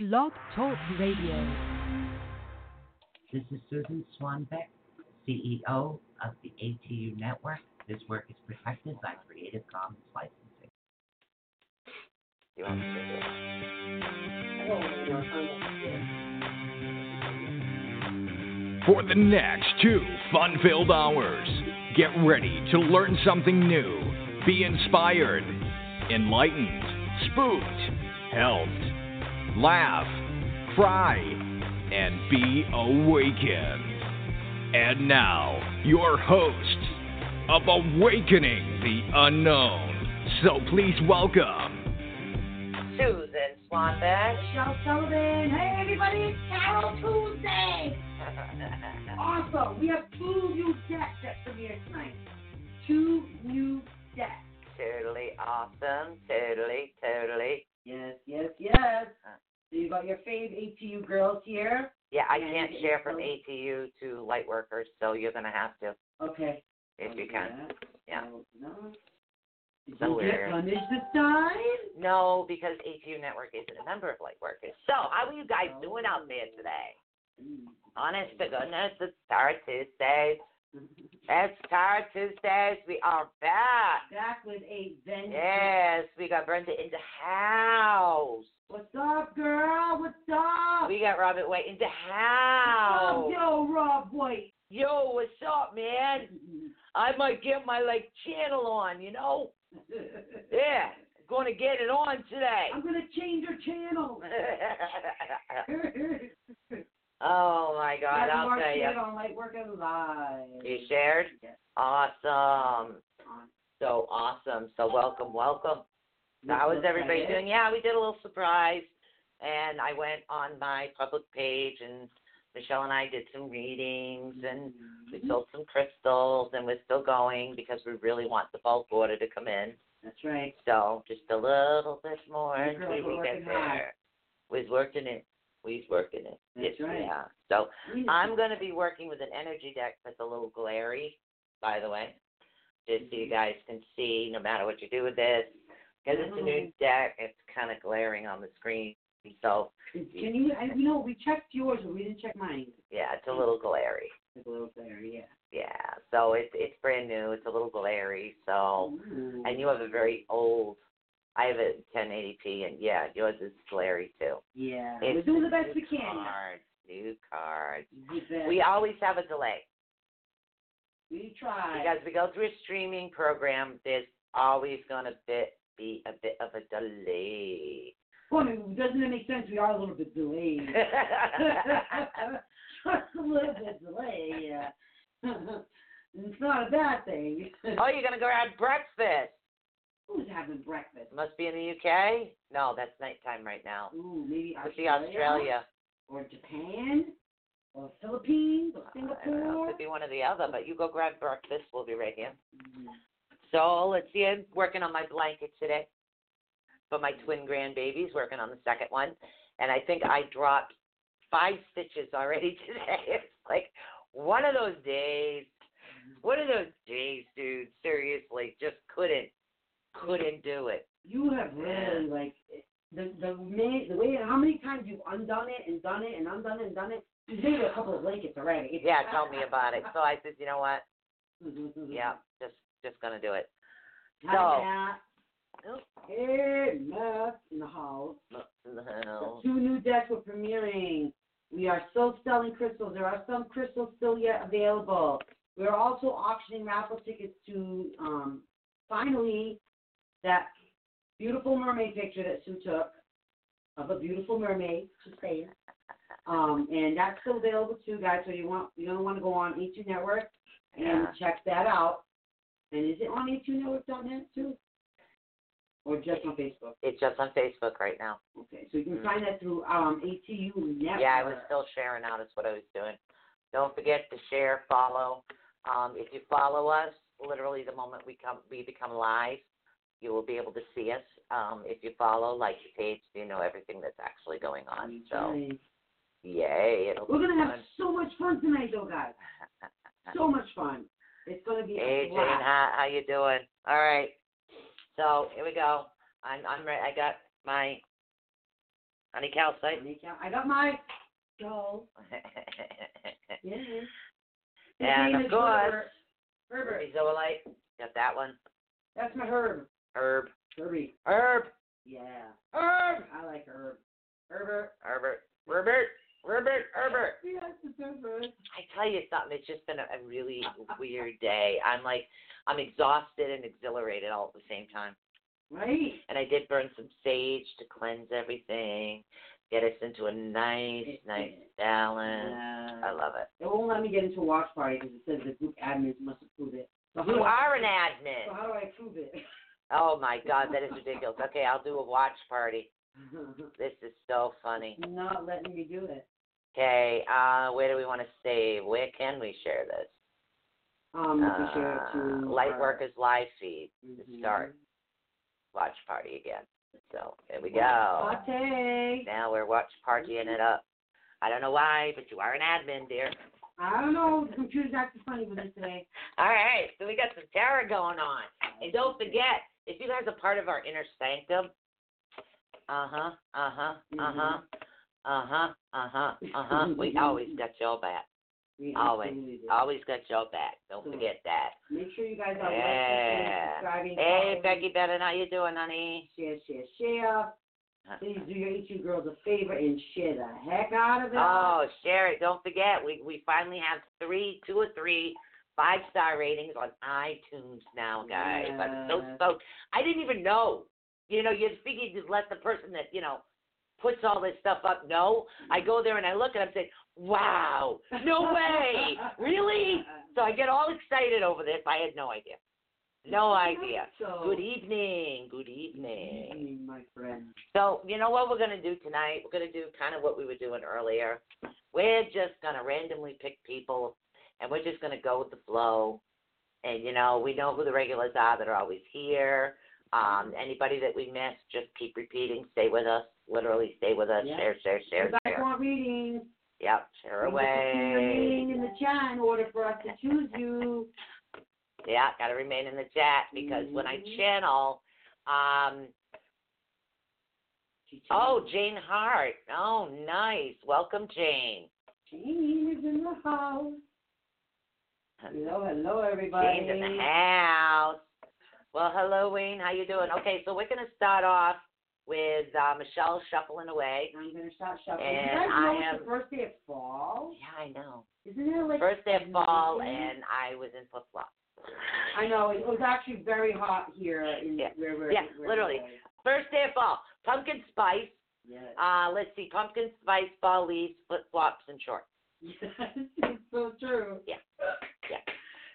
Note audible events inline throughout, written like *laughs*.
Blog Talk Radio. This is Susan Swanbeck, CEO of the ATU Network. This work is protected by Creative Commons licensing. You want to? For the next two fun filled hours, get ready to learn something new, be inspired, enlightened, spooked, helped, laugh, cry, and be awakened. And now, your host of Awakening the Unknown. So please welcome Susan Swanbeck. Michelle Sullivan. Hey, everybody, it's Tarot Tuesday. *laughs* awesome. We have two new decks that premiere tonight. Two new decks. Totally awesome. Totally, totally. Yes, yes, yes. Uh. So you got your fave ATU girls here. Yeah, I can't share from ATU to light workers, so you're gonna have to Okay. if you can. Yeah. No. Did So you get punished this time? No, because ATU Network isn't a member of Lightworkers. So how are you guys doing out there today? Mm. Honest to goodness, it's Star Tuesdays. It's Star Tuesdays. We are back. Back with a vengeance. Yes, we got Brenda in the house. What's up, girl? What's up? We got Robert White in the house. What's up, yo, Rob White? Yo, what's up, man? I might get my like channel on, you know? *laughs* Yeah, gonna get it on today. I'm gonna change your channel. *laughs* *laughs* oh my God, I'll Mark tell you. On Working Live. You shared? Yes. Awesome. So awesome. So welcome, welcome. So how is everybody doing? Yeah, we did a little surprise, and I went on my public page, and Michelle and I did some readings, and we mm-hmm. sold some crystals, and we're still going because we really want the bulk order to come in. That's right. So just a little bit more You until girls are we get working hard. there. We's working it. We's working it. That's Yes, right. Yeah. So I'm going to be working with an energy deck that's a little glary, by the way, just so you Mm-hmm. guys can see no matter what you do with this. Because it's a new Mm-hmm. deck, it's kind of glaring on the screen. So, Can you? I, you know, we checked yours, but we didn't check mine. yeah, it's a little glary. It's a little there, yeah. Yeah. So it's it's brand new. It's a little glary. So, Ooh. and you have a very old. I have a 1080p, and yeah, yours is glary too. Yeah, It's we're doing the best we can. Cards, new cards. We always have a delay. we try. Because we go through a streaming program, there's always going to bit, be a bit of a delay. Well, I mean, doesn't it make sense? We are a little bit delayed. Just *laughs* *laughs* a little bit delayed. Yeah. *laughs* it's not a bad thing. oh, you're going to go have breakfast. Who's having breakfast? Must be in the UK? No, that's nighttime right now. Ooh, maybe Australia, Australia. or Japan or Philippines or. Singapore. Could be one or the other, but you go grab breakfast. We'll be right here. Mm. So let's see. I'm working on my blanket today for my twin grandbabies, working on the second one. And I think I dropped five stitches already *laughs* today. It's like one of those days. One of those days, dude. Seriously, just couldn't, couldn't do it. You have really *sighs* like the the the way how many times you've undone it and done it and undone it and done it. You've made a couple of blankets already. Yeah, tell me about it. So I said, you know what? *laughs* Yeah, just, just gonna do it. So- Hey, Matt in the house. in the hell? Two new decks were premiering. We are still selling crystals. There are some crystals still yet available. We are also auctioning raffle tickets to um, finally that beautiful mermaid picture that Sue took of a beautiful mermaid. Just saying. Um, and that's still available too, guys. So you want you're gonna want to go on ATU Network and Yeah. check that out. And is it on ATUnetwork.net too, or just on Facebook? It's just on Facebook right now. Okay, so you can Mm. find that through um, ATU Network. Yeah, I was still sharing out. Is what I was doing. Don't forget to share, follow. Um, if you follow us, literally the moment we come, we become live, you will be able to see us. Um, if you follow, like the page, you know everything that's actually going on. So, yay! We're gonna have so much fun tonight, though, guys. *laughs* So much fun. It's gonna be Hey Jane, how how you doing? All right. So here we go. I'm I'm ready. I got my Honey calcite. Honey cal- I got my doll. *laughs* Yeah. And of course, Herbert. Herbert. Zoisite. Got that one. That's my Herb. Herb. Herbie. Herb. Yeah. Herb. I like Herb. Herbert. Herbert. Herbert. Herbert. Herbert. Yes, it's Herbert. I tell you something. It's just been a, a really weird day. I'm like, I'm exhausted and exhilarated all at the same time. Right. And I did burn some sage to cleanse everything, get us into a nice, nice balance. I love it. it won't let me get into a watch party because it says the group admins must approve it. So how You do I- are an admin. So how do I approve it? *laughs* Oh my God, that is *laughs* ridiculous. Okay, I'll do a watch party. This is so funny. Not letting me do it. Okay, uh, where do we want to save? Where can we share this? Um, you can share it Uh, to Lightworkers live feed to Mhm. start watch party again. So there we go. Latte. Now we're watch partying it up. I don't know why, but you are an admin, dear. I don't know. The computer's acting funny with it today. *laughs* All right, so we got some tarot going on. And don't forget, if you guys are part of our inner sanctum, uh huh, uh huh, uh huh, uh huh, uh huh, uh huh, we always got your back. We Always, always got your back. Don't So- forget that. Make sure you guys are Yeah. subscribing, Hey, following, Becky Bennett, how you doing, honey? share, share, share. Please do your ATU girls a favor and share the heck out of it. Oh, share it. Don't forget, we we finally have three, two or three five star ratings on iTunes now, guys. I'm so stoked. I didn't even know. You know, you'd figure you'd just let the person that you know puts all this stuff up know. I go there and I look and I'm saying, "Wow, no way, *laughs* really?" So I get all excited over this. I had no idea, no idea. So, Good evening, good evening. evening, my friend. So, you know what we're going to do tonight? We're going to do kind of what we were doing earlier. We're just going to randomly pick people, and we're just going to go with the flow. And, you know, we know who the regulars are that are always here. Um, anybody that we miss, just keep repeating. Stay with us. Literally, stay with us. Yeah. Share, share, share, guys share. want readings? Yep, share to put your in the chat in order for us to choose you. Yeah, got to remain in the chat because when I Mhm. channel, um, oh, Jane Hart. Oh, nice. Welcome, Jane. Jane is in the house. Hello, hello, everybody. Jane's in the house. Well, hello, Wayne. How you doing? Okay, so we're gonna start off with uh, Michelle shuffling away. I'm gonna start shuffling. And know I it's am- the first day of fall? Yeah, I know. Isn't it like First day of fall, and I was in flip flops. I know it was actually very hot here in Yeah. where we're. Yeah, where literally. we're- First day of fall. Pumpkin spice. Yes. Uh, let's see. Pumpkin spice, fall leaves, flip flops, and shorts. *laughs* yes, it's so true. Yeah.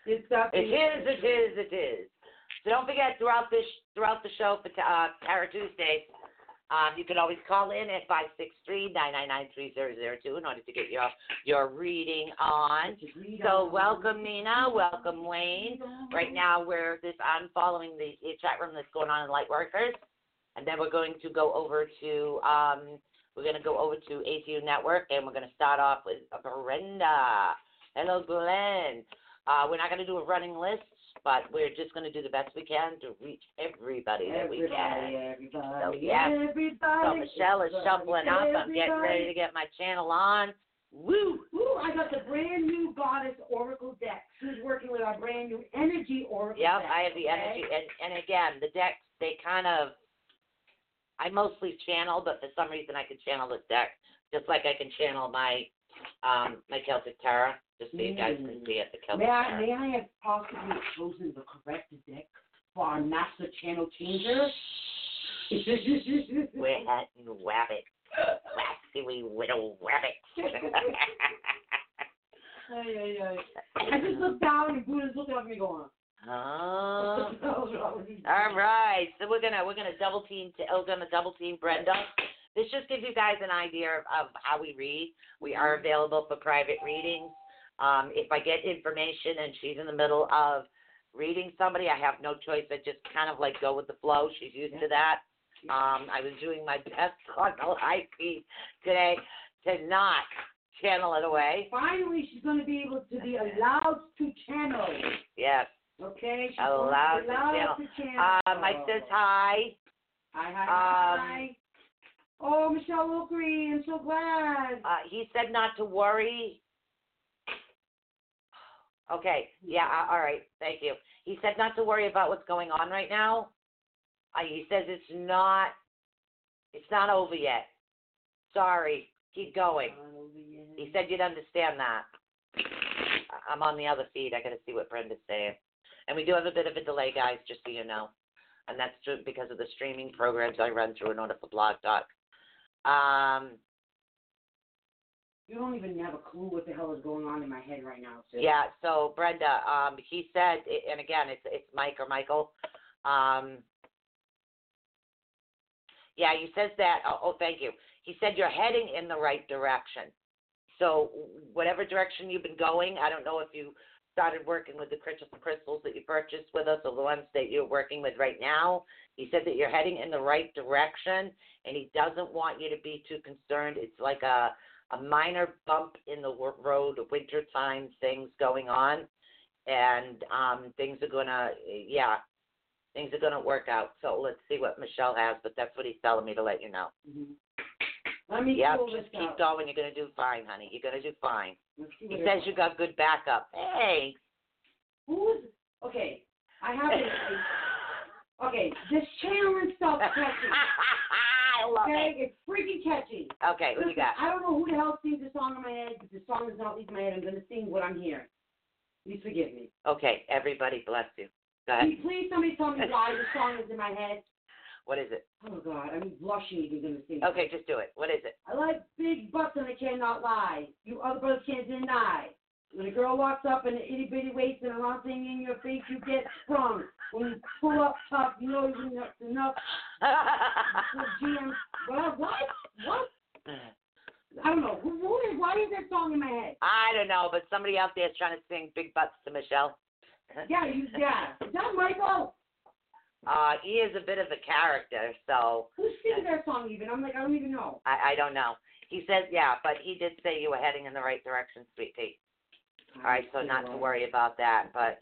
It's that. It is. It is. It is. So don't forget throughout this throughout the show for uh, Tarot Tuesday, um, you can always call in at five six three nine nine nine three zero zero two in order to get your your reading on. So welcome Nina, welcome Wayne. Right now we're this I'm following the, the chat room that's going on in Lightworkers, and then we're going to go over to um we're going to go over to ATU Network and we're going to start off with Brenda. Hello Glenn. Uh, we're not going to do a running list, but we're just going to do the best we can to reach everybody that we can. Everybody, So, everybody, yeah. everybody. So Michelle is everybody, shuffling up. I'm getting ready to get my channel on. Woo! Ooh, I got the brand new Goddess Oracle deck. She's working with our brand new Energy Oracle Yep, deck. I have the okay? energy, and and again, the decks they kind of. I mostly channel, but for some reason I can channel this deck just like I can channel my um my Celtic Tarot, just so you guys can Mm. see it. The Celtic May I, Tarot. may I have possibly chosen the correct deck for our master channel changer? We're *laughs* hunting rabbit, waxy little rabbit. Ay, ay, ay. I just looked down and Buddha's looking at me going, oh. what the hell's wrong with you? All right, so we're gonna we're gonna double team. To, we're gonna double team Brenda. This just gives you guys an idea of, of how we read. We are available for private readings. Um, if I get information and she's in the middle of reading somebody, I have no choice. I just kind of like go with the flow. She's used to that. Um, I was doing my *laughs* best on the live feed today to not channel it away. Finally, she's going to be able to be *laughs* allowed to channel. Yes. Okay? She's Allowed going to channel. to channel. Uh, Mike says hi. Hi, hi, Um, hi. Oh, Michelle Oakley, I'm so glad. Uh, he said not to worry. Okay, yeah, uh, all right, thank you. He said not to worry about what's going on right now. Uh, he says it's not, it's not over yet. Sorry, keep going. He said you'd understand that. I'm on the other feed. I got to see what Brenda's saying. And we do have a bit of a delay, guys, just so you know. And that's because of the streaming programs I run through in order for Blog Talk. Um, You don't even have a clue what the hell is going on in my head right now, sis. yeah. So Brenda, um, he said, and again, it's it's Mike or Michael. Um, yeah, he says that. Oh, oh, thank you. He said you're heading in the right direction. So whatever direction you've been going, I don't know if you started working with the crystals, crystals that you purchased with us or the ones that you're working with right now. He said that you're heading in the right direction, and he doesn't want you to be too concerned. It's like a a minor bump in the road, wintertime things going on, and um, things are gonna, yeah, things are gonna work out. So let's see what Michelle has, but that's what he's telling me to let you know. Mhm. Let me Yeah, just keep out. going. You're gonna do fine, honey. You're gonna do fine. He says you got good backup. Hey. Who's okay? I have this. Okay, this channeling stuff *laughs* catchy. I love Okay, it. it's freaking catchy. Okay, what do you got? I don't know who the hell sings the song in my head, but the song is not leaving my head. I'm gonna sing what I'm hearing. Please forgive me. Okay, everybody bless you. Go ahead. you please somebody tell me why the song is in my head? *laughs* What is it? Oh God, I'm blushing even gonna sing. it. Okay, just do it. What is it? I like big butts and I cannot lie. You other brothers can't deny. When a girl walks up in an itty bitty waist and thing in your face, you get sprung. When you pull up top, you know you're enough. enough. GM, what? What? What? I don't know. Who, who is? Why is that song in my head? I don't know, but somebody out there is trying to sing Big Butts to Michelle. *laughs* Yeah, you. Yeah. Is that Michael? Uh, he is a bit of a character, so Who's singing that song even? I'm like, I don't even know. I, I don't know. He says, yeah, but he did say you were heading in the right direction, sweet pea. All right, so not to worry about that. But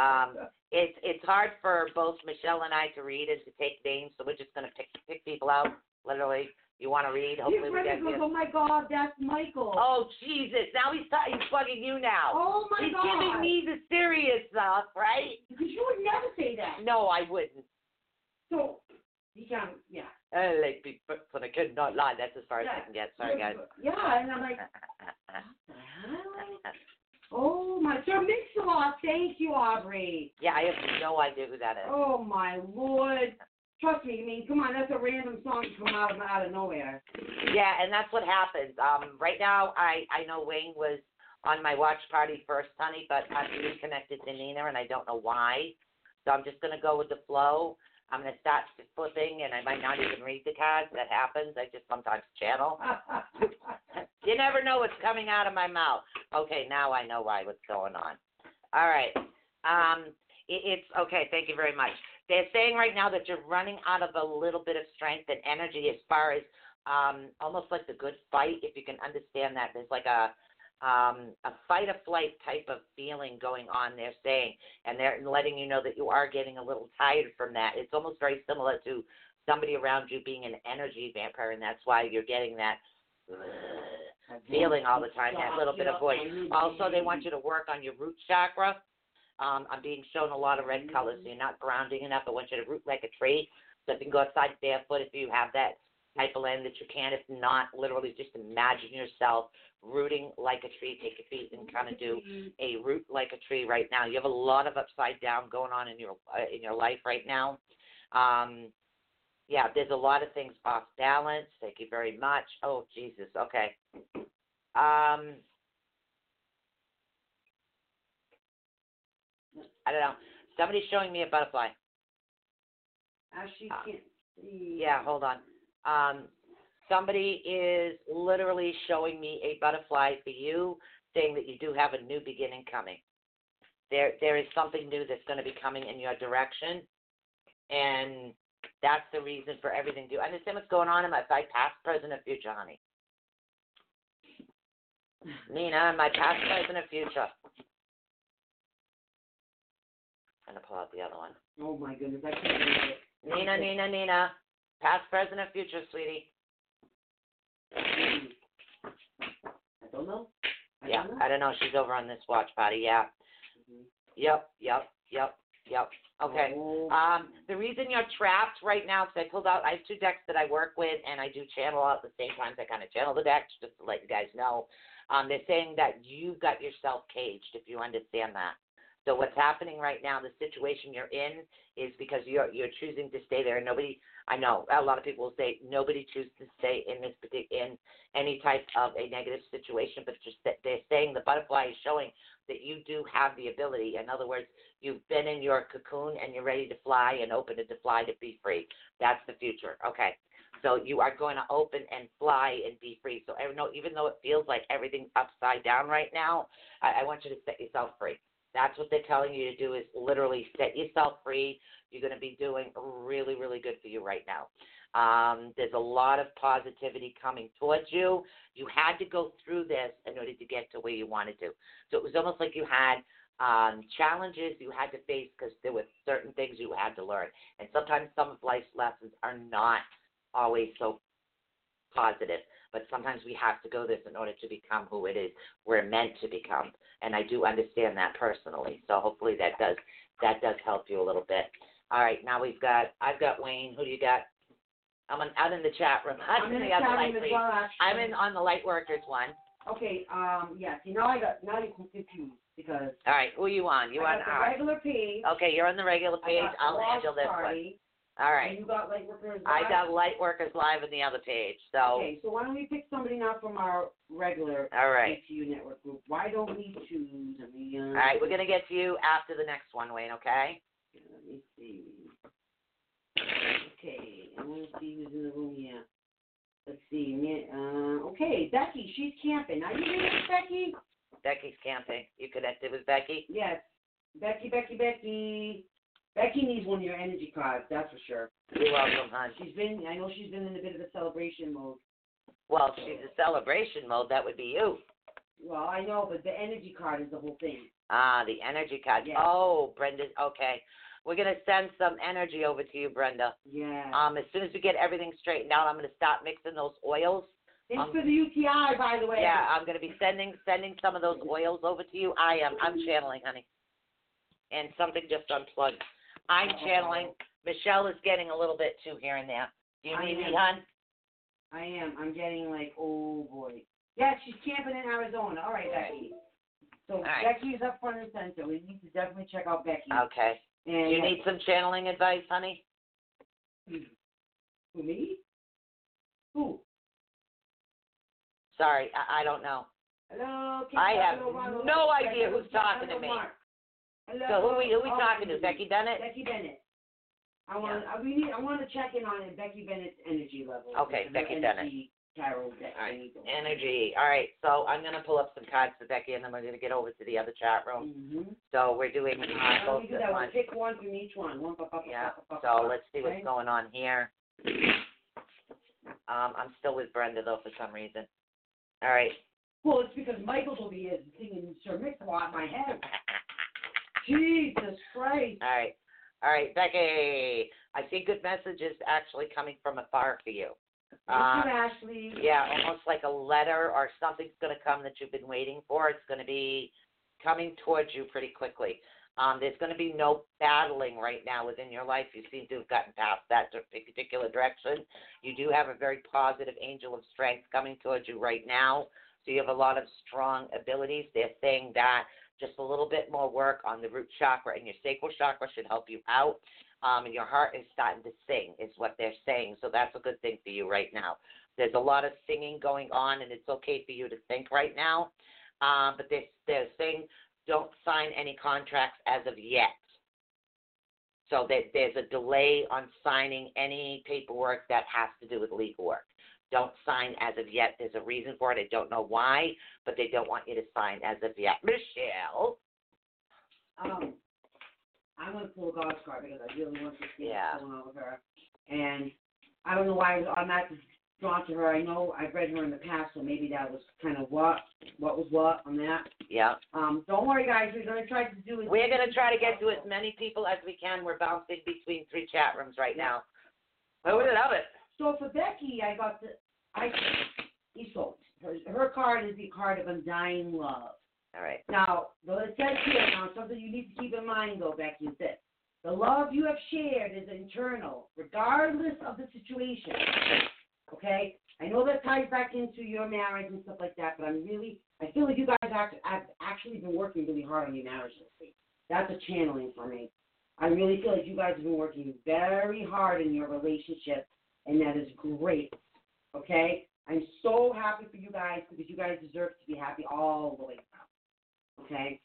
um, it's it's hard for both Michelle and I to read and to take names, so we're just gonna pick pick people out. Literally, you want to read? Hopefully, we get goes, you. oh my God, that's Michael. Oh Jesus! Now he's t- he's bugging you now. Oh my he's God. giving me the serious stuff, right? Because you would never say that. No, I wouldn't. So, can't, yeah. I like butts and I could not lie. That's as far as I can get. Sorry, guys. Yeah, and I'm like, *laughs* the? Oh my, Sir Mix-a-Lot, thank you, Aubrey. yeah, I have no idea who that is. Oh my lord. Trust me, I mean, come on, that's a random song come out of out of nowhere. Yeah, and that's what happens. Um, right now, I I know Wayne was on my watch party first, honey, but I'm reconnected to Nina, and I don't know why. So I'm just gonna go with the flow. I'm gonna start flipping, and I might not even read the cards. That happens. I just sometimes channel. *laughs* *laughs* You never know what's coming out of my mouth. Okay, now I know why what's going on. All right. Um, it, it's okay. Thank you very much. They're saying right now that you're running out of a little bit of strength and energy as far as um, almost like the good fight. If you can understand that, there's like a um, a fight or flight type of feeling going on. They're saying, and they're letting you know that you are getting a little tired from that. It's almost very similar to somebody around you being an energy vampire, and that's why you're getting that feeling all the time, that little bit of voice. Also, they want you to work on your root chakra. Um, I'm being shown a lot of red colors, so you're not grounding enough. I want you to root like a tree. So if you can go outside barefoot, if you have that type of land that you can. If not, literally just imagine yourself rooting like a tree. Take your feet and kind of do a root like a tree right now. You have a lot of upside down going on in your uh, in your life right now. Um, yeah, there's a lot of things off balance. Thank you very much. Oh Jesus. Okay. Um, I don't know. Somebody's showing me a butterfly. Actually, Uh, can't see. Yeah, hold on. Um, somebody is literally showing me a butterfly for you, saying that you do have a new beginning coming. There, there is something new that's going to be coming in your direction, and that's the reason for everything. Do you understand what's going on in my, past, present, and future, honey? Nina, my past, present, and future. I'm going to pull out the other one. Oh, my goodness. I can't read it. Nina, Nina, Nina. Past, present, and future, sweetie. I don't know. I yeah, don't know. I don't know. She's over on this watch party. Yeah. Mm-hmm. Yep, yep, yep. Yep. Okay. Oh, Um, the reason you're trapped right now, because I pulled out, I have two decks that I work with, and I do channel out at the same time. I kind of channel the decks just to let you guys know. Um, they're saying that you've got yourself caged, if you understand that. So what's happening right now, the situation you're in, is because you're you're choosing to stay there. Nobody, I know a lot of people will say nobody chooses to stay in this in any type of a negative situation, but just that they're saying the butterfly is showing that you do have the ability. In other words, you've been in your cocoon and you're ready to fly and open it to fly to be free. That's the future. Okay. So you are going to open and fly and be free. So I know even though it feels like everything's upside down right now, I, I want you to set yourself free. That's what they're telling you to do is literally set yourself free. You're going to be doing really, really good for you right now. Um, there's a lot of positivity coming towards you. You had to go through this in order to get to where you wanted to. So it was almost like you had um, challenges you had to face because there were certain things you had to learn. And sometimes some of life's lessons are not always so positive, but sometimes we have to go this in order to become who it is we're meant to become. And I do understand that personally. So hopefully that does that does help you a little bit. All right, now we've got I've got Wayne. Who do you got? I'm on, out in the chat room. I'm in the other chat light room as well, actually. I'm in on the light workers one. Okay, um, yes, you know, I got, now you're confused, because All right, who you on? You I on got the ours? regular page. Okay, you're on the regular page. I'll handle this one. Party, All And you got light workers. I got light workers live on the other page. So Okay, so why don't we pick somebody now from our regular all right. ATU network group? Why don't we choose. All right, we're gonna get to you after the next one, Wayne, okay? Let me see. Okay, I want to see who's in the room here. Let's see, uh, okay, Becky, she's camping. Are you there, Becky? Becky's camping. You connected with Becky? Yes. Becky, Becky, Becky. Becky needs one of your energy cards, that's for sure. You're welcome, hon. She's been, I know she's been in a bit of a celebration mode. Well, if she's a celebration mode, that would be you. Well, I know, but the energy card is the whole thing. Ah, the energy card. Oh, Brenda. Okay, we're gonna send some energy over to you, Brenda. Yeah. Um, as soon as we get everything straightened out, I'm gonna start mixing those oils. Thanks um, for the UTI, by the way. Yeah, I'm gonna be sending sending some of those oils over to you. I am. I'm channeling, honey. And something just unplugged. I'm channeling. Michelle is getting a little bit too here and there. Do you I need me, am. hon? I am. I'm getting like, oh boy. Yeah, she's camping in Arizona. All right, Becky. So right. Becky's up front and center. We need to definitely check out Becky. Okay. and Do you need some channeling advice, honey? Who me? Who? Sorry, I, I don't know. Hello. I have no idea who's talking to me. Mark. Hello. So who we who we Oh, talking to? Becky Bennett? Becky Bennett. I want. I we need. I want to check in on Becky Bennett's energy level. Okay, Becky energy Tarot deck. All right, I need Energy. All right, so I'm gonna pull up some cards for Becky, and then we're gonna get over to the other chat room. Mhm. So we're doing uh, both do at that? We'll pick one from each one. One. Yeah. So let's see what's okay? going on here. Um, I'm still with Brenda though for some reason. All right. Well, it's because Michaels will be here singing Sir Mix-a-Lot in my head. *laughs* Jesus Christ. All right. All right, Becky. I see good messages actually coming from afar for you. Thank Uh, you, Ashley. yeah, almost like a letter or something's going to come that you've been waiting for. It's going to be coming towards you pretty quickly. Um, there's going to be no battling right now within your life. You seem to have gotten past that particular direction. You do have a very positive angel of strength coming towards you right now. So you have a lot of strong abilities. They're saying that just a little bit more work on the root chakra and your sacral chakra should help you out. Um, and your heart is starting to sing, is what they're saying. So that's a good thing for you right now. There's a lot of singing going on, and it's okay for you to think right now. Um, but they're, they're saying don't sign any contracts as of yet. So that there's a delay on signing any paperwork that has to do with legal work. Don't sign as of yet. There's a reason for it. I don't know why, but they don't want you to sign as of yet. Michelle. Um, I'm going to pull a God's card because I really want to see Yeah. what's going on with her. And I don't know why I was automatically drawn to her. I know I've read her in the past, so maybe that was kind of what, what was what on that. Yeah. Um, don't worry, guys. We're going to try to do it. We're going to try to get to as many people as we can. We're bouncing between three chat rooms right now. I would love it. So for Becky, I got the I Isolt. her, her card is the card of undying love. All right. Now, though it says here now something you need to keep in mind though, Becky, is this. The love you have shared is internal, regardless of the situation. Okay? I know that ties back into your marriage and stuff like that, but I'm really, I feel like you guys have, have actually been working really hard on your marriage lately. That's a channeling for me. I really feel like you guys have been working very hard in your relationship, and that is great. Okay? I'm so happy for you guys because you guys deserve to be happy all the way around. Okay?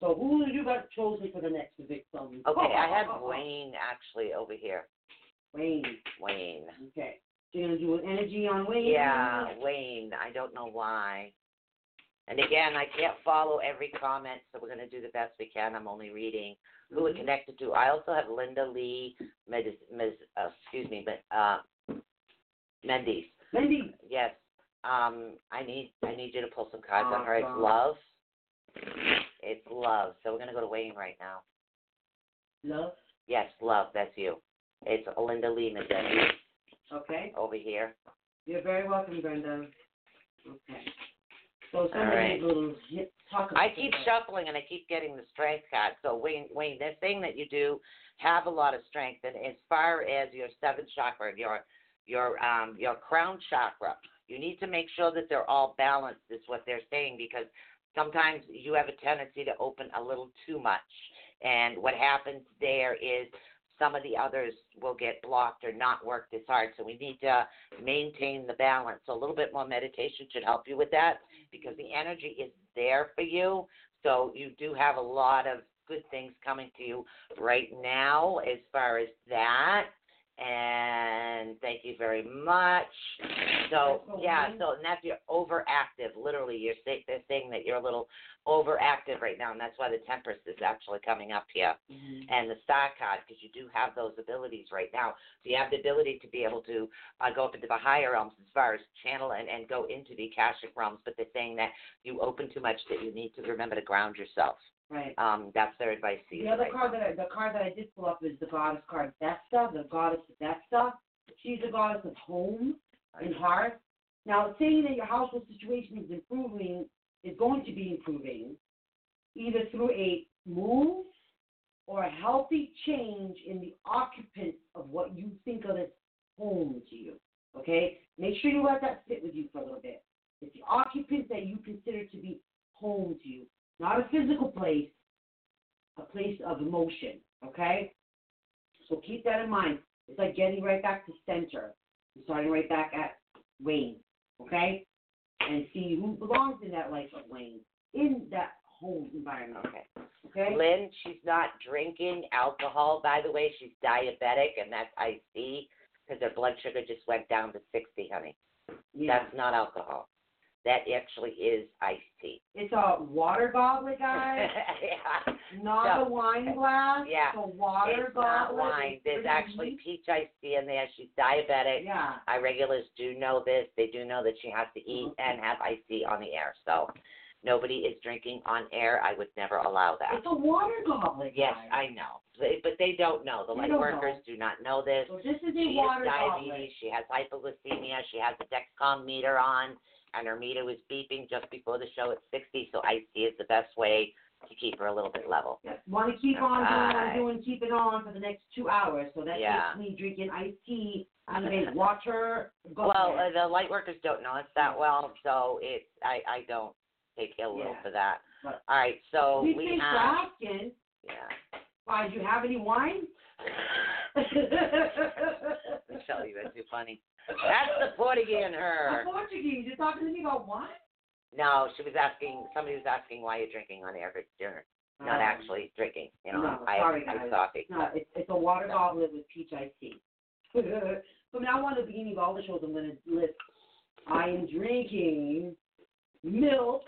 So who did you got chosen for the next victim? Okay, I have Wayne actually over here. Wayne. Wayne. Okay. So you're gonna do an energy on Wayne? Yeah, Wayne. I don't know why. And again, I can't follow every comment, so we're going to do the best we can. I'm only reading who it Mhm. connected to. I also have Linda Lee, Ms. Ms. Uh, excuse me, but uh, Mendes. Wendy. Yes. Um, I need I need you to pull some cards on her. It's love. It's love. So we're going to go to Wayne right now. Love. Yes, love. That's you. It's Linda Lee Mendes Okay. over here. You're very welcome, Brenda. Okay. So somebody right. a talk I keep shuffling and I keep getting the strength card. So Wayne, Wayne, thing that you do have a lot of strength. And as far as your seventh chakra, your your um your crown chakra, you need to make sure that they're all balanced. Is what they're saying because sometimes you have a tendency to open a little too much, and what happens there is some of the others will get blocked or not work as hard. So we need to maintain the balance. So a little bit more meditation should help you with that because the energy is there for you. So you do have a lot of good things coming to you right now as far as that. And thank you very much. So yeah, so and that's you're overactive. Literally, you're say, they're saying that you're a little overactive right now, and that's why the Temperance is actually coming up here Mhm. and the star card because you do have those abilities right now. So you have the ability to be able to uh, go up into the higher realms as far as channel and, and go into the Akashic realms, but they're saying that you open too much that you need to remember to ground yourself. Right. Um, that's their advice to you. The other right card that I, the card that I did pull up is the goddess card Vesta, the goddess Vesta. She's the goddess of home and hearth. Now, saying that your household situation is improving, is going to be improving, either through a move or a healthy change in the occupants of what you think of as home to you. Okay? Make sure you let that sit with you for a little bit. It's the occupants that you consider to be home to you, not a physical place, a place of emotion. Okay? So keep that in mind. It's like getting right back to center, starting right back at Wayne. Okay? And see who belongs in that life of Wayne, in that home environment. Okay. Okay? Lynn, she's not drinking alcohol, by the way. She's diabetic, and that's iced tea because her blood sugar just went down to 60, honey. Yeah. That's not alcohol. That actually is iced tea. It's a water goblet, *laughs* guys. yeah. Not So- a wine glass. Yeah. It's a water It's not goblet. wine. It's There's actually neat. peach iced tea in there. She's diabetic. Yeah. Our regulars do know this. They do know that she has to eat Mhm. and have iced tea on the air. So nobody is drinking on air. I would never allow that. It's a water goblet, Yes, guys. I know. But they don't know. The They light workers know. do not know this. So this is a She has water goblet. diabetes. She has hypoglycemia. She has the Dexcom meter on, and her meter was beeping just before the show at 60. So iced tea is the best way to keep her a little bit level. Yes. Want to keep on doing doing, keep it on for the next two hours. So that Yeah. me drinking iced tea, *laughs* even water. Well, uh, the light workers don't know us that well, so it's I I don't take ill will Yeah. for that. But- All right, so we we thanks for have asking. yeah. Why, do you have any wine? *laughs* Michelle, you are too funny. That's the Portuguese in her. Portuguese. You're talking to me about wine? No, she was asking. Somebody was asking why you're drinking on air for dinner, not Um, actually drinking. You know, no, I sorry, I talking. No, it's, it's a water goblet with peach iced tea. *laughs* From now on, the beginning of all the shows, I'm going to list, I am drinking milk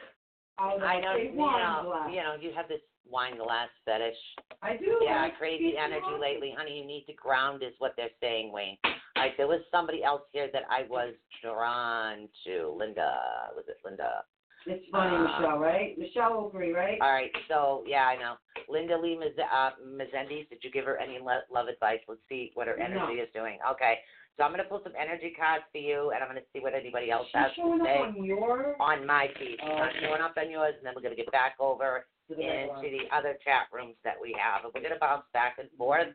out of I know, you know, glass. you know, you have this wine glass fetish. I do. Yeah, I crazy energy lately, honey. You need to ground, is what they're saying, Wayne. Right, there was somebody else here that I was drawn to. Linda, was it Linda? It's funny, Uh, Michelle, right? Michelle Oakley, right? All right, so yeah, I know. Linda Lee Maz- uh, Mazendis, did you give her any le- love advice? Let's see what her No. energy is doing. Okay, So I'm gonna pull some energy cards for you, and I'm gonna see what anybody else has She's to showing up say on your. on my feed. She's not Okay. showing up on yours, and then we're gonna get back over to the right one. into the other chat rooms that we have. And we're going to bounce back and forth.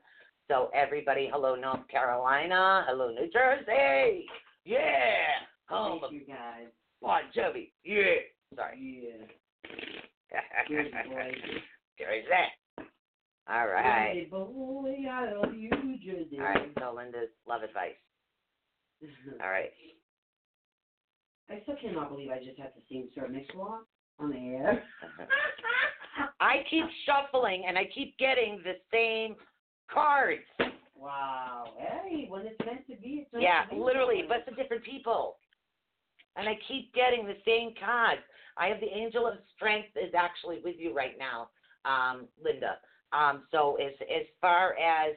So, everybody, hello, North Carolina. Hello, New Jersey. Yeah. Home Thank of you guys. Bon Jovi. Yeah. Sorry. Yeah. Good *laughs* boy. That. All right. Boy, I love you, Jersey. All right. So, Linda's love advice. *laughs* All right. I still cannot believe I just had to sing Sir Mix-a-Lot on the air. *laughs* I keep shuffling and I keep getting the same cards. wow. Hey, when it's meant to be, it's meant Yeah, to be. literally, but for different people. And I keep getting the same cards. I have the angel of strength is actually with you right now, um, Linda. Um, so as as far as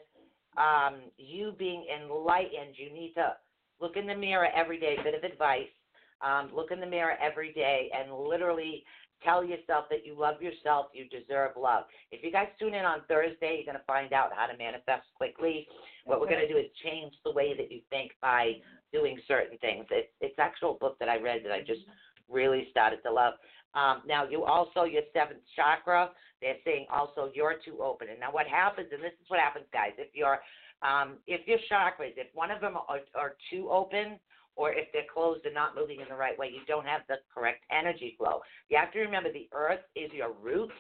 um, you being enlightened, you need to look in the mirror every day. Bit of advice: um, look in the mirror every day and literally tell yourself that you love yourself. You deserve love. If you guys tune in on Thursday, you're gonna find out how to manifest quickly. What we're gonna do is change the way that you think by doing certain things. It's it's actual book that I read that I just really started to love. Um, now you also your seventh chakra. They're saying also you're too open. And now what happens, and this is what happens, guys. If you're um, if your chakras, if one of them are, are too open, or if they're closed and not moving in the right way, you don't have the correct energy flow. You have to remember the earth is your root.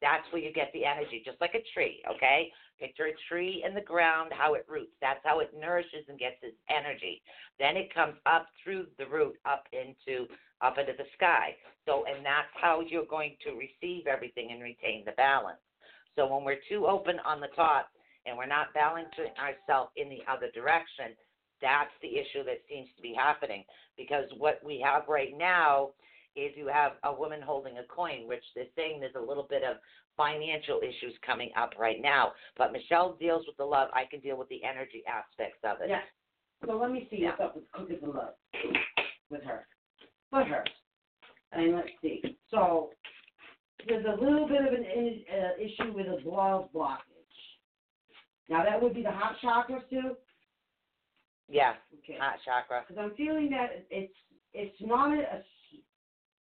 That's where you get the energy, just like a tree, okay? Picture a tree in the ground, how it roots. That's how it nourishes and gets its energy. Then it comes up through the root, up into up into the sky. So, and that's how you're going to receive everything and retain the balance. So, when we're too open on the top and we're not balancing ourselves in the other direction, that's the issue that seems to be happening. Because what we have right now is you have a woman holding a coin, which they're saying there's a little bit of financial issues coming up right now. But Michelle deals with the love. I can deal with the energy aspects of it. Yeah. So let me see what's up with cookies and love with her. For her. And let's see. So there's a little bit of an in, uh, issue with a blood blockage. Now that would be the heart chakras too. Yeah, Okay. heart chakra. Because I'm feeling that it's it's not a, a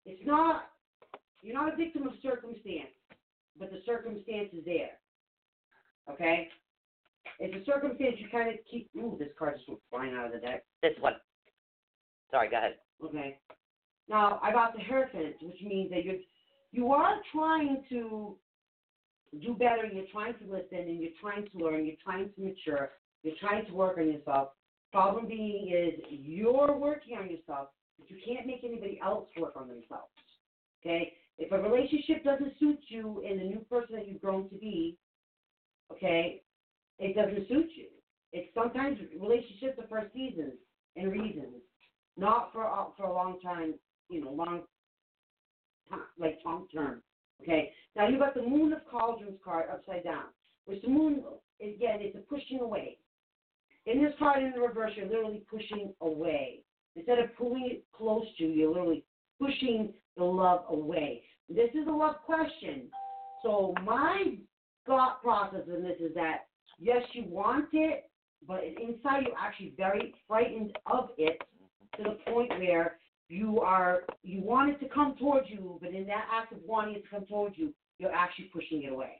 it's not you're not a victim of circumstance, but the circumstance is there. Okay. It's a circumstance you kind of keep. Ooh, this card just went flying out of the deck. This one. Sorry, go ahead. Okay. Now I got the Hierophant, which means that you're you are trying to do better. You're trying to listen, and you're trying to learn. You're trying to mature. You're trying to work on yourself. Problem being is you're working on yourself, but you can't make anybody else work on themselves. Okay. If a relationship doesn't suit you and the new person that you've grown to be, okay, it doesn't suit you. It's sometimes relationships are for seasons and reasons, not for a- for a long time. You know, long time, like long term. Okay. Now you got the Moon of Cauldrons card upside down, which the Moon again it's a pushing away. In this card in the reverse, you're literally pushing away. Instead of pulling it close to you, you're literally pushing the love away. This is a love question. So my thought process in this is that yes, you want it, but inside you're actually very frightened of it to the point where you are you want it to come towards you, but in that act of wanting it to come towards you, you're actually pushing it away.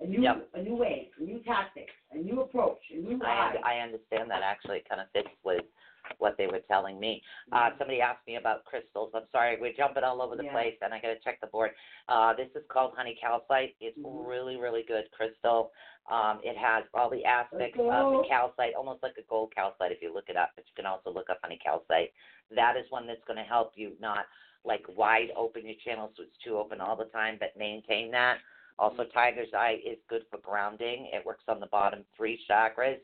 A new Yep. a new way, a new tactic, a new approach, a new I. I understand that actually it kind of fits with what they were telling me. Uh, somebody asked me about crystals. I'm sorry, we're jumping all over the Yeah. place, and I got to check the board. Uh, this is called honey calcite. It's Mhm. really, really good crystal. Um, it has all the aspects of the calcite, almost like a gold calcite if you look it up. But you can also look up honey calcite. That is one that's going to help you not like wide open your channel so it's too open all the time, but maintain that. Also, tiger's eye is good for grounding. It works on the bottom three chakras.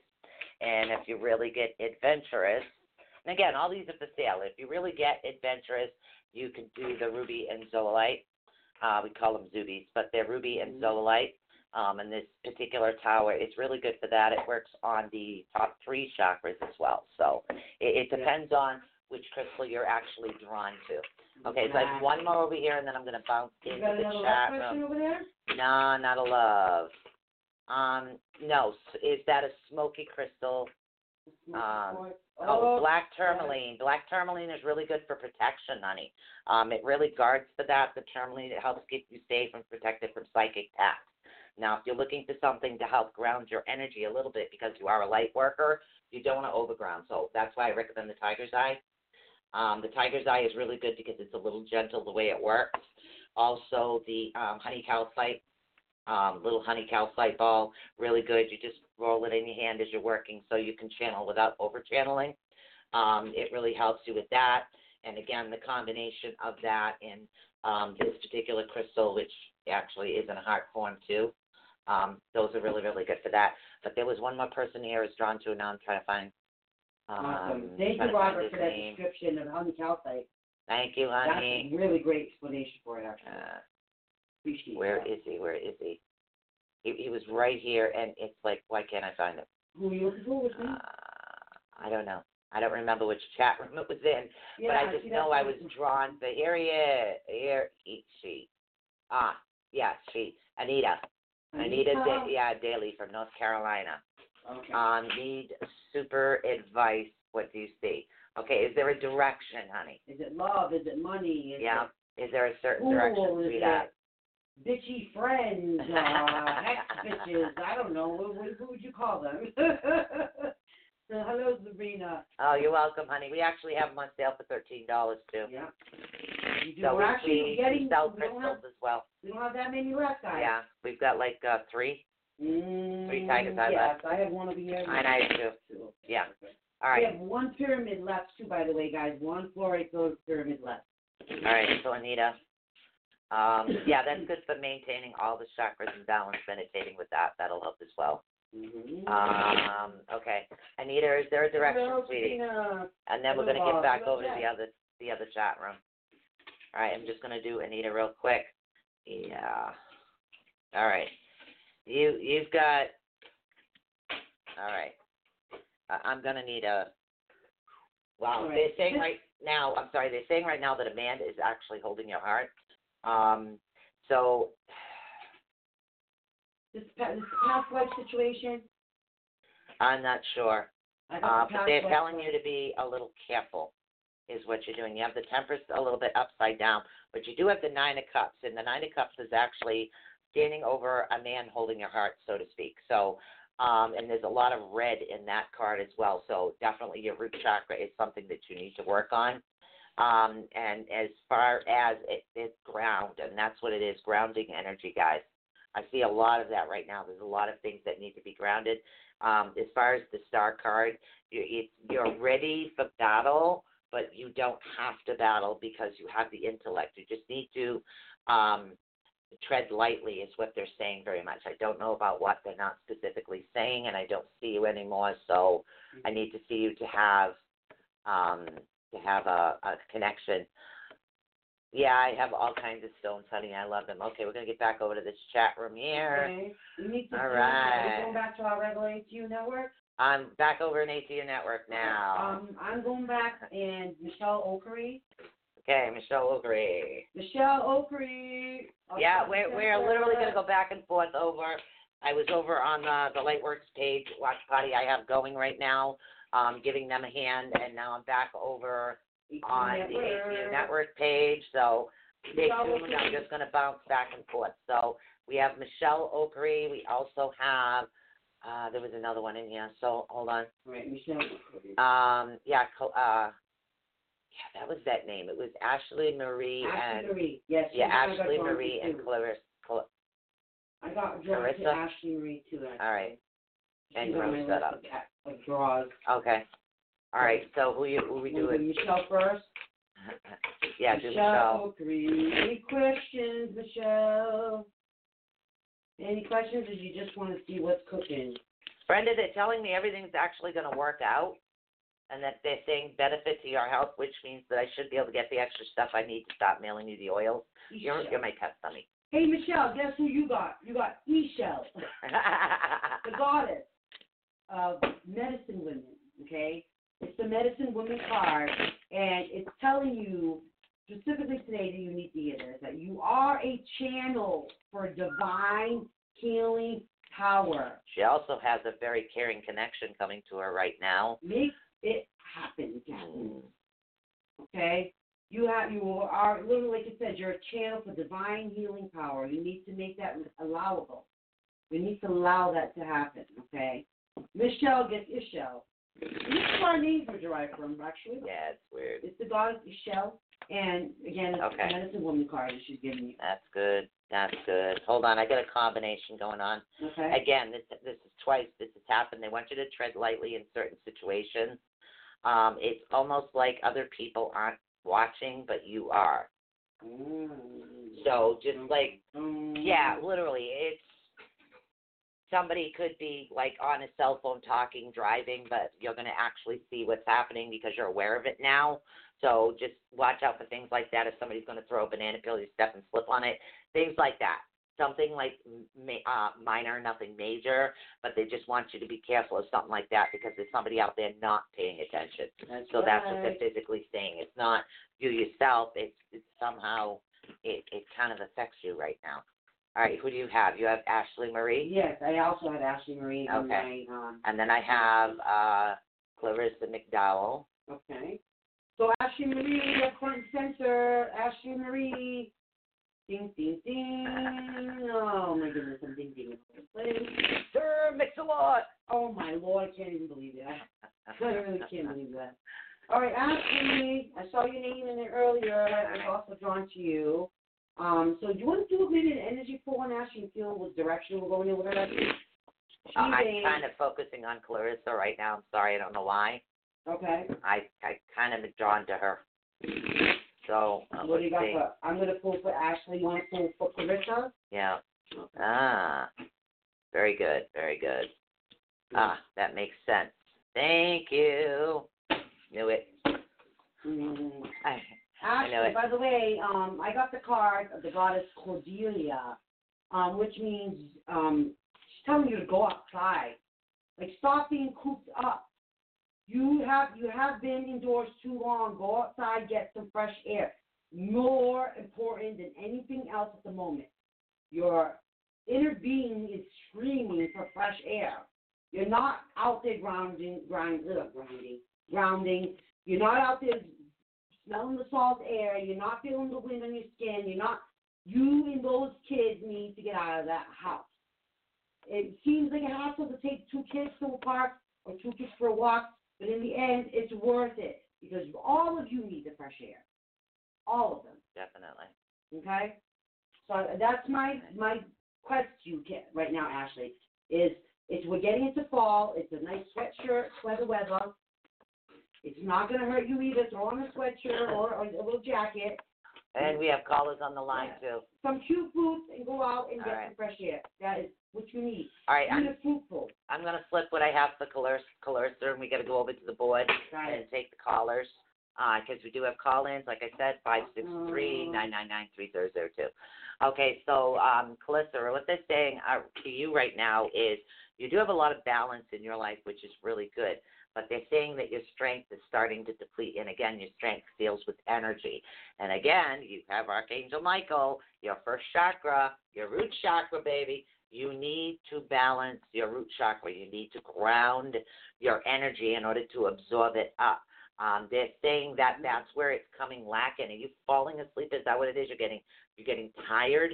And if you really get adventurous, and again, all these are for sale. If you really get adventurous, you can do the ruby and zoisite. Uh, we call them zubies, but they're ruby and zoisite. Um, and this particular tower is really good for that. It works on the top three chakras as well. So it, it depends on which crystal you're actually drawn to. Okay, so I have one more over here, and then I'm going to bounce into the chat room. over there? No, not a love. Um, no. Is that a smoky crystal? Um, Oh, black tourmaline. Black tourmaline is really good for protection, honey. Um, it really guards for that. The tourmaline it helps keep you safe and protected from psychic attacks. Now, if you're looking for something to help ground your energy a little bit because you are a light worker, you don't want to overground. So that's why I recommend the tiger's eye. Um, the tiger's eye is really good because it's a little gentle the way it works. Also, the um, honey calcite, um, little honey calcite ball, really good. You just roll it in your hand as you're working so you can channel without over channeling. Um, it really helps you with that. And again, the combination of that and um, this particular crystal, which actually is in a heart form too, um, those are really, really good for that. But there was one more person here who's drawn to, and now I'm trying to find. Um, Awesome. Thank you, Robert, for that name. description of honey calcite. Thank you, That's a really great explanation for it, actually. Uh, Appreciate where that. is he? Where is he? He, he was right here, and it's like, why can't I find him? Who are you looking for? Uh, I don't know. I don't remember which chat *laughs* room it was in, yeah, but I just know I was drawn to. Here he is. Here he, she. Ah, yeah, she. Anita. Anita, da- yeah, Daly from North Carolina. Okay. Um, need super advice. What do you see? Okay, is there a direction, honey? is it love? Is it money? Is Yeah. Is there a certain it direction, cool? Is sweetheart? bitchy friends? Uh, ex bitches? I don't know. What, what, what would you call them? *laughs* so, hello, Sabrina. Oh, you're welcome, honey. We actually have them on sale for thirteen dollars too. Yeah. You do. So We're we, actually we, getting. we sell we have. as well. We don't have that many left, guys. Yeah, we've got like uh, three. Mm, Three tigers I yes, I have one over here. And I have Two. Yeah. All We have one pyramid left too, by the way, guys. One fluorite gold pyramid left. all right. So Anita, um, yeah, that's good for maintaining all the chakras and balance. Meditating with that, that'll help as well. Mm-hmm. Um, okay, Anita, is there a direction, Hello, sweetie? Sabrina. And then we're gonna get back over to the other the other chat room. All right, I'm just gonna do Anita real quick. Yeah. All right. You you've got. All right. I, I'm gonna need a. Wow, right. they're saying right now. I'm sorry. They're saying right now that Amanda is actually holding your heart. Um. So This, this past life situation. I'm not sure. Uh, but they're telling you to be a little careful, is what you're doing. You have the Temperance a little bit upside down, but you do have the Nine of Cups, and the Nine of Cups is actually standing over a man holding your heart, so to speak. So, um, and there's a lot of red in that card as well. So definitely your root chakra is something that you need to work on. Um, and as far as it, it's ground, and that's what it is, grounding energy, guys. I see a lot of that right now. There's a lot of things that need to be grounded. Um, as far as the star card, you, you're ready for battle, but you don't have to battle because you have the intellect. You just need to um, tread lightly, is what they're saying very much. I don't know about what they're not specifically saying, and I don't see you anymore, so I need to see you to have um, to have a, a connection. Yeah, I have all kinds of stones, honey. I love them. Okay, we're gonna get back over to this chat room here. Okay. We need to All right. Going back to our regular ATU network? I'm back over in ATU Network now. Um, I'm going back and Michelle Oakley. Okay, Michelle Ogre. Michelle Oakley. Yeah, we're we're literally gonna go back and forth over. I was over on the the Lightworks page, watch party I have going right now, um, giving them a hand, and now I'm back over on the Network page. So stay tuned. I'm just gonna bounce back and forth. So we have Michelle Oakley. We also have. Uh, there was another one in here. So hold on. Right, Michelle. Um, yeah, uh, yeah, that was that name. It was Ashley Marie Ashley and Marie. Yes. yeah, she's the one I got Ashley Marie and. Clarissa. Cl- I got drawn to Clarissa? Ashley Marie too. Actually. All right. And my Rose list set up. of Of draws. Okay. All right. So who you who we We'll do doing? Michelle first. *laughs* yeah, do Michelle Michelle. Oakley. Any questions, Michelle? Any questions, or you just want to see what's cooking? Brenda, they're telling me everything's actually going to work out, and that they're saying benefit to your health, which means that I should be able to get the extra stuff I need to stop mailing you the oils. You're you're my test dummy. Hey, Michelle, guess who you got? You got Michelle, *laughs* the goddess of medicine women, okay? It's the medicine woman card, and it's telling you specifically today that you need to hear this, that you are a channel for divine healing power. She also has a very caring connection coming to her right now. Make it happen, Captain. Mm. Okay? You have you are literally like you said, you're a channel for divine healing power. You need to make that allowable. We need to allow that to happen, okay? Michelle gets Ixchel. This is where our names are derived from, actually. Yeah, it's weird. It's the goddess Ixchel. And again, Okay. the medicine woman card that she's giving you. That's good. That's good. Hold on, I got a combination going on. Okay? Again, this this is twice this has happened. They want you to tread lightly in certain situations. Um, it's almost like other people aren't watching, but you are. Mm. So just like Mm. yeah, literally, it's somebody could be like on a cell phone talking, driving, but you're going to actually see what's happening because you're aware of it now. So just watch out for things like that. If somebody's going to throw a banana peel, you step and slip on it. Things like that. Something like uh, minor, nothing major, but they just want you to be careful of something like that because there's somebody out there not paying attention. That's So that's what they're physically saying. It's not you yourself. It's, it's somehow it it kind of affects you right now. All right, who do you have? You have Ashley Marie, Yes, I also have Ashley Marie Okay. my um and then I have uh Clarissa McDowell. Okay. So Ashley Marie, up front and center. Ashley Marie. Ding, ding, ding. Oh my goodness, I'm ding, ding. Sir Mix-a-Lot. Oh my lord, I can't even believe it. *laughs* I really can't believe that. All right, Ashley, I saw your name in there earlier. I was also drawn to you. Um, so do you want to do a maybe an energy pull on Ashley and feel what direction we're going in with her? Uh, I'm kind of focusing on Clarissa right now. I'm sorry, I don't know why. Okay. I I kind of been drawn to her. So What do you got for? I'm gonna pull for Ashley. You want to pull for Clarissa? Yeah. Ah, very good, very good. Ah, that makes sense. Thank you. Knew it. Mm. I, I know Ashley, it. by the way, um, I got the card of the goddess Cordelia, um, which means um, she's telling you to go outside. Like stop being cooped up. You have you have been indoors too long. Go outside, get some fresh air. More important than anything else at the moment. Your inner being is screaming for fresh air. You're not out there grounding, grind, ugh, grounding, grounding. You're not out there smelling the salt air. You're not feeling the wind on your skin. You're not. You and those kids need to get out of that house. It seems like a hassle to take two kids to a park or two kids for a walk, but in the end, it's worth it because all of you need the fresh air. All of them. definitely. Okay? So that's my my quest to you Ki- right now, Ashley. Is it's we're getting into fall. It's a nice sweatshirt, sweater weather. It's not going to hurt you either. Throw on a sweatshirt or, or a little jacket, And we have callers on the line too. some cute boots, and go out and All get right. some fresh air. That is what you need. All right, I'm fruitful. I'm gonna flip what I have for Clarissa and we got to go over to the board Got and take the callers. Uh 'cause we do have call-ins, like I said, five six three nine nine nine three zero zero two. Okay, so um, Calissa, what they're saying uh, to you right now is you do have a lot of balance in your life, which is really good. But they're saying that your strength is starting to deplete, and again, your strength deals with energy. And again, you have Archangel Michael, your first chakra, your root chakra, baby. You need to balance your root chakra. You need to ground your energy in order to absorb it up. Um, they're saying that that's where it's coming lacking. Are you falling asleep? Is that what it is? You're getting you're getting tired.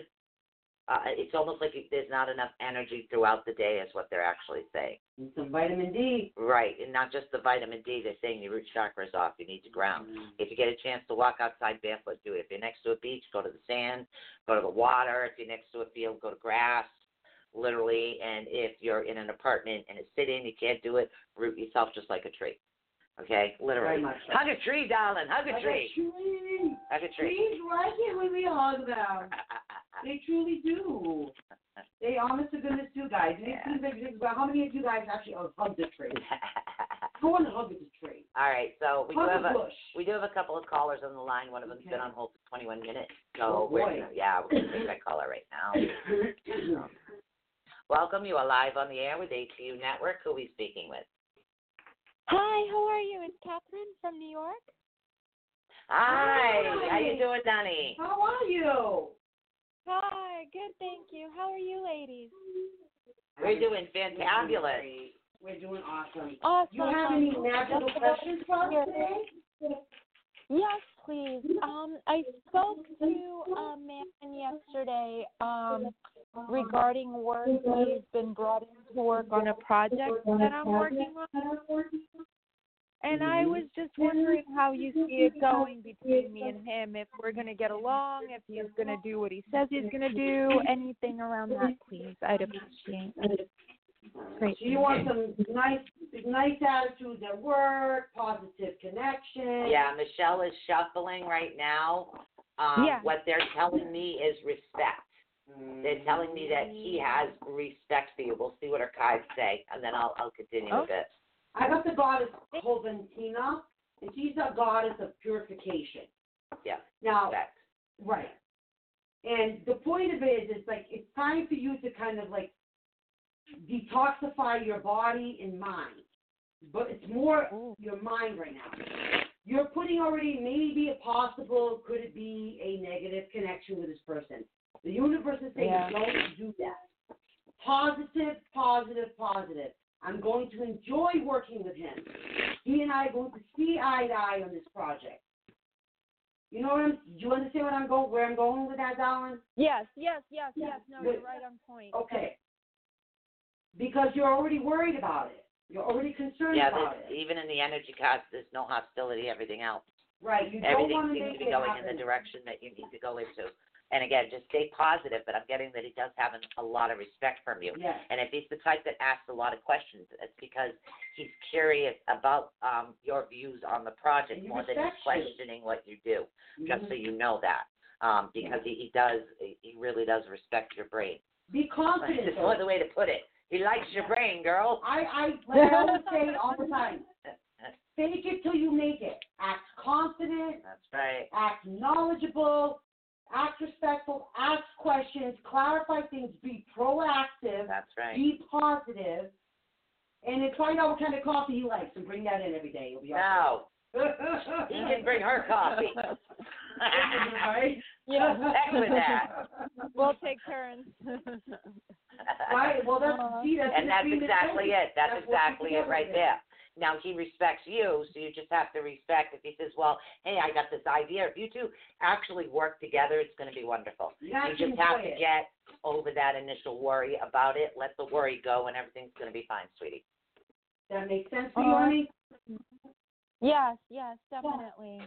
Uh, it's almost like there's not enough energy throughout the day, is what they're actually saying. And some vitamin D. Right, and not just the vitamin D. They're saying your root chakra is off. You need to ground. If you get a chance to walk outside barefoot, do it. If you're next to a beach, go to the sand, go to the water. If you're next to a field, go to grass, literally. And if you're in an apartment and it's sitting, you can't do it, root yourself just like a tree. Okay, literally. So. Hug a tree, darling. Hug a Like tree. tree. Hug a tree. Trees like it when we hug them. *laughs* They truly do. They honest to goodness do, guys. And it Yeah. seems like how many of you guys actually hugged a tree? *laughs* Go on and hug the tree. All right, so we do hug have a a bush. we do have a couple of callers on the line. One of them's been on hold for 21 minutes, Oh, so we're gonna, yeah, we're gonna take that caller right now. *coughs* Um, welcome, you are live on the air with ATU Network. Who are we speaking with? Hi, how are you? It's Catherine from New York. Hi, Hi. how you doing, Donnie? How are you? Hi, good, thank you. How are you ladies? We're doing fantabulous. We're doing awesome. Awesome. You have any magical questions for us today? Yes, please. Um, I spoke to a man yesterday um, regarding work. He's been brought in to work on a project that I'm working on. And I was just wondering how you see it going between me and him, if we're going to get along, if he's going to do what he says he's going to do, anything around that, please. I'd appreciate it. Great. So you want some nice, nice attitudes at work, positive connection. Yeah, Michelle is shuffling right now. Um, Yeah. What they're telling me is respect. Mm. They're telling me that he has respect for you. We'll see what our cards say, and then I'll I'll continue with it. I got the goddess Coventina, and she's a goddess of purification. Yeah, Now, respect. right. And the point of it is, it's like it's time for you to kind of like detoxify your body and mind. But it's more Ooh. your mind right now. You're putting already maybe a possible, could it be a negative connection with this person? The universe is saying, Yeah. don't do that. Positive, positive, positive. I'm going to enjoy working with him. He and I are going to see eye to eye on this project. You know what I'm? Do you understand what I'm going? Where I'm going with that, darling? Yes, yes, yes, yes. No, Wait. you're right on point. Okay. Because you're already worried about it. You're already concerned Yeah, about there's, it. even in the energy cards, there's no hostility. Everything else, Right. You don't everything want to seems make to be it going in the direction that you need to go into. And again, just stay positive. But I'm getting that he does have an, a lot of respect from you. Yes. And if he's the type that asks a lot of questions, it's because he's curious about um, your views on the project more than he's respects you. questioning what you do. Just so Mhm. you know that, um, because he, he does, he really does respect your brain. Be confident. That's no other way to put it. He likes your brain, girl. I, I, like I always say all the time, *laughs* fake it till you make it. Act confident, That's right. act knowledgeable, act respectful, ask questions, clarify things, be proactive, That's right. be positive, and then find out what kind of coffee he likes and bring that in every day. You'll be all No, right. *laughs* he can bring her coffee. right? *laughs* *laughs* Yeah. Heck with that. We'll take turns. Right. Well, that's see, that's and that's exactly it. That's, That's exactly it right do. there. Now he respects you, so you just have to respect. If he says, "Well, hey, I got this idea," if you two actually work together, it's going to be wonderful. You You just have to it. get over that initial worry about it. Let the worry go, and everything's going to be fine, sweetie. That makes sense for Uh-huh. honey? yes, yes, definitely.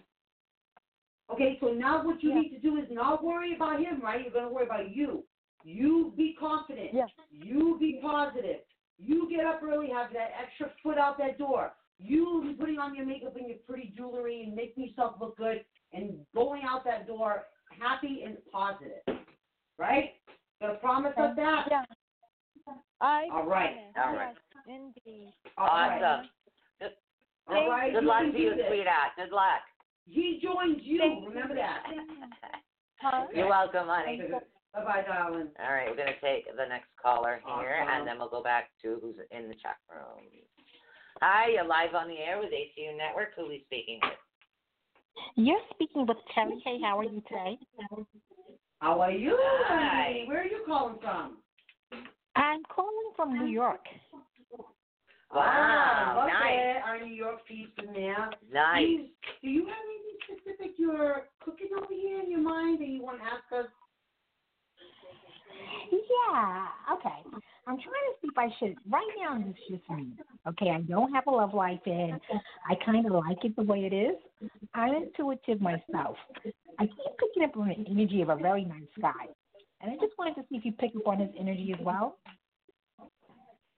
Okay, so now what you Yeah. need to do is not worry about him, right? You're going to worry about you. You be confident. Yes. You be positive. You get up early, have that extra foot out that door. You be putting on your makeup and your pretty jewelry and making yourself look good and going out that door happy and positive. Right? Gonna promise us that? Yeah. I All right. All right. Yes, indeed. All right. Awesome. All right. Good you luck to you, sweetheart. Good luck. He joins you. Thank you. Remember that. Huh? You're welcome, honey. Bye bye, darling. All right, we're gonna take the next caller here, Awesome. and then we'll go back to who's in the chat room. Hi, you're live on the air with ATU Network. Who are we speaking with? You're speaking with Terry. Hey, how are you today? How are you? Hi. Where are you calling from? I'm calling from New York. Wow, ah, love nice. it. Our New York peeps in there. Nice. Do you, do you have anything specific you're cooking over here in your mind that you want to ask us? Yeah, okay. I'm trying to see if I should. Right now, it's just me. Okay, I don't have a love life, and I kind of like it the way it is. I'm intuitive myself. I keep picking up on the energy of a very nice guy, and I just wanted to see if you pick up on his energy as well.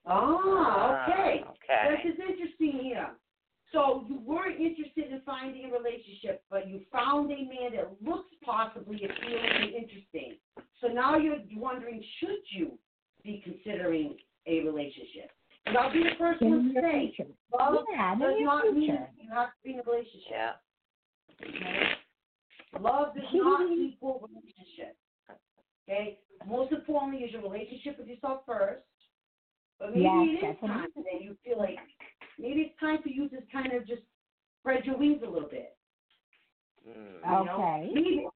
Oh, okay. Okay. This is interesting here. So you weren't interested in finding a relationship, but you found a man that looks possibly appealing and interesting. So now you're wondering, should you be considering a relationship? And I'll be the first In one to say, future. love Yeah, in does your not mean you have to be in a relationship. Yeah. Okay? Love does not *laughs* equal relationship. Okay? Most importantly is your relationship with yourself first. But maybe Yes, it is definitely. time that you feel like maybe it's time for you to kind of just spread your wings a little bit. Mm. You know? Okay. Maybe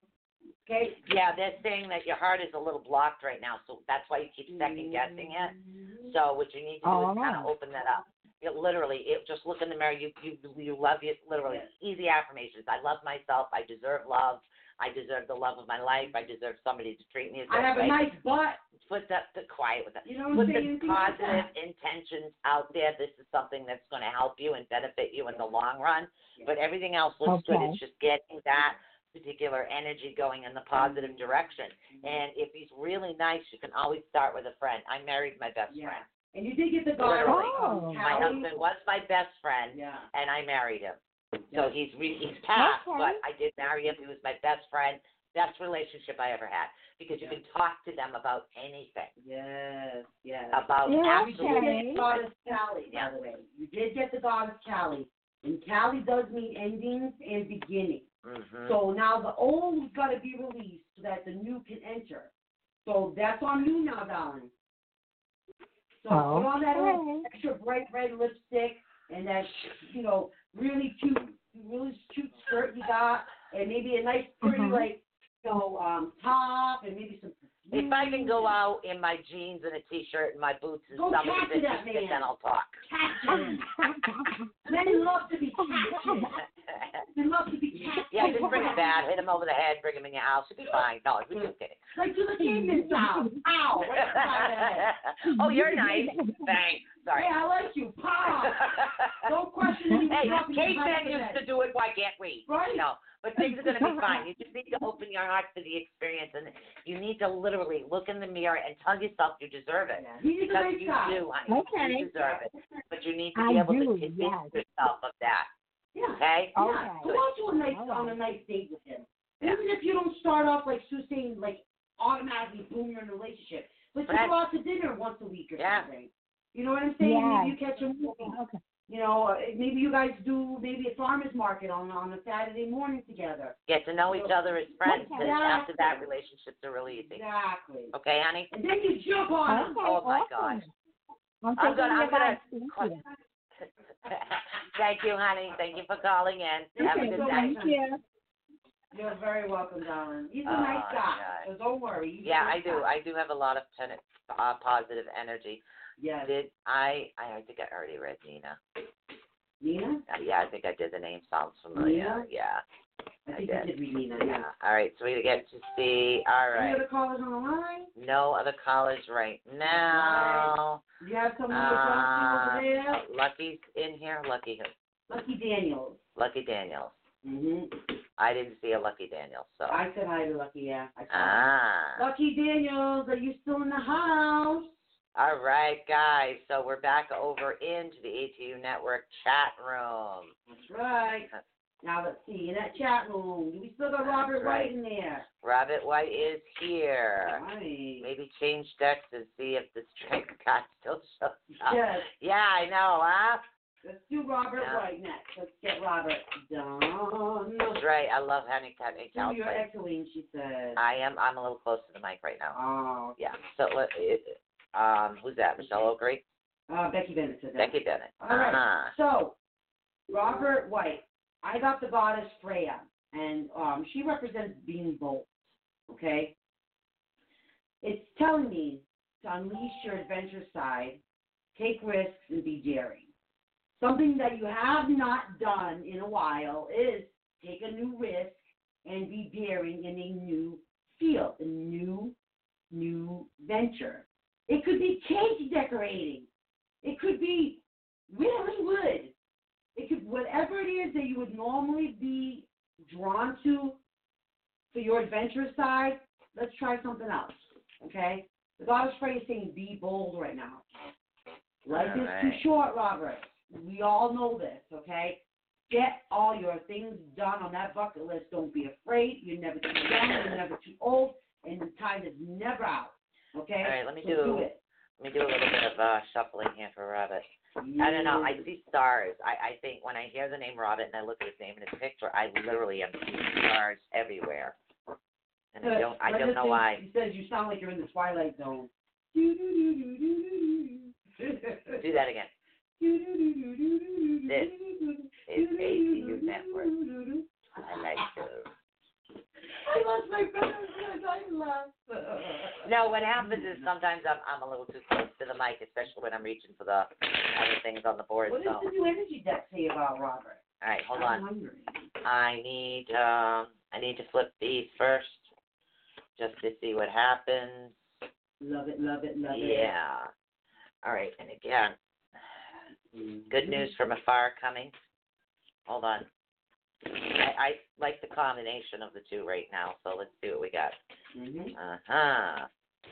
Okay. Yeah, they're saying that your heart is a little blocked right now, so that's why you keep second guessing it. So what you need to do is kind of Oh. open that up. It literally, it just look in the mirror. You you you love you literally Yes. easy affirmations. I love myself. I deserve love. I deserve the love of my life. I deserve somebody to treat me as I have a nice butt. Put that the quiet with that. You know what I'm Put saying? the Things like positive intentions out there. This is something that's going to help you and benefit you in the long run. But everything else looks good. It's just getting that particular energy going in the positive mm-hmm. direction. Mm-hmm. And if he's really nice, you can always start with a friend. I married my best Yeah. friend. And you did get the guy. Literally. Oh. My husband was my best friend, Yeah. and I married him. Yeah. So he's re- he's passed, Okay. but I did marry him. He was my best friend, best relationship I ever had because you Yeah. can talk to them about anything, Yes. Yes. about Yeah, You did absolutely. okay. get the goddess Kali, by the way. You did get the goddess Kali. And Kali does mean endings and beginnings. hmm So now the old's got to be released so that the new can enter. So that's on you now, darling. So put on that little Okay. extra bright red lipstick and that, you know, really cute, really cute skirt you got, and maybe a nice pretty Mhm. like, you know, um, top, and maybe some. If I can go out in my jeans and a t-shirt and my boots and Go that man. then I'll talk. Men love to be captured. They love to be captured. *laughs* yeah, just bring him back, hit him over the head, bring him in your house. He'll be fine. No, we're just kidding. Like to the caveman style. Ow! Right beside the head. *laughs* oh, you're nice. Thanks. Sorry. Yeah, I like you. Pow! *laughs* Don't question me. hey, cavemen used to do it. Why can't we? Right. No, but things are going to be *laughs* fine. You just need to open your heart to the experience, and you need to literally look in the mirror and tell yourself you deserve it. Yeah, Because you guy. do, honey. Okay. You deserve it. But you need to I be able do, to convince yes. yourself of that. Yeah. Okay? Yeah. Okay. Go out to a nice All on a nice date with him. Yeah. Even if you don't start off like Sue saying like automatically boom you're in a relationship. But you go out to dinner once a week or Yeah. something. You know what I'm saying? Maybe you catch a movie. Okay. You know, uh, maybe you guys do maybe a farmer's market on on a Saturday morning together. Get to know each other as friends, Okay. and after that, relationships are really easy. Exactly. Okay, honey? And then you jump on him. Okay, Oh, my awesome. gosh. I'm, I'm gonna- I'm gonna- *laughs* Thank you. *laughs* Thank you, honey. Thank you for calling in. Have a Okay, good so night. Thank you. You're very welcome, darling. He's a Oh, nice guy, God. so don't worry. He's Yeah, nice I do. guy. I do have a lot of ten- uh, positive energy. Yes. Did I? I think I already read Nina. Nina? Uh, yeah, I think I did. The name sounds familiar. Nina? Yeah. I think I did. read Nina, Yeah. yeah. All right. So we get to see. All Any other callers on the line? No other callers right now. Do you have someone to talk to Uh, over there? Lucky's in here. Lucky who? Lucky Daniels. Lucky Daniels. hmm I didn't see a Lucky Daniels. So. I said hi to Lucky, yeah. I Ah. Lucky Daniels, are you still in the house? All right, guys. So we're back over into the ATU Network chat room. That's right. Now let's see, in that chat room, do we still got Robert right. White in there? Robert White is here. Right. Maybe change decks and see if the strength *laughs* card still shows up. Yes. Yeah, I know, huh? Let's do Robert Yeah. White next. Let's get Robert done. That's right. I love Honey Cat and Do your echoing, she said. I am. I'm a little close to the mic right now. Oh, Yeah. So let. It, um, who's that? Michelle O'Grady? uh, Becky Bennett said that. Becky Bennett. All right. Uh-huh. So, Robert White, I got the goddess Freya, and um, she represents being bold. Okay. It's telling me to unleash your adventure side, take risks, and be daring. Something that you have not done in a while is take a new risk and be daring in a new field, a new, new venture. It could be cake decorating. It could be whittling wood. It could whatever it is that you would normally be drawn to for your adventurous side. Let's try something else. Okay. The goddess Freya is saying be bold right now. Life is too short, Robert. We all know this. Okay. Get all your things done on that bucket list. Don't be afraid. You're never too young. You're never too old, and the time is never out. Okay. All right, let me So do- do it. Let me do a little bit of uh, shuffling here for Robert. I don't know. I see stars. I, I think when I hear the name Robert and I look at his name and his picture, I literally am seeing stars everywhere. And I don't. I Like don't know why. He says you sound like you're in the twilight zone. Do that again. This is ATU Network. Like to. I lost my friend. I lost. No, what happens is sometimes I'm I'm a little too close to the mic, especially when I'm reaching for the other things on the board. What So, does the new energy deck say about Robert? all right, hold I'm on. wondering. I need um I need to flip these first, just to see what happens. Love it, love it, love it. Yeah. All right, and again, good news from afar coming. Hold on. I, I like the combination of the two right now, so let's see what we got. Mm-hmm. Uh huh.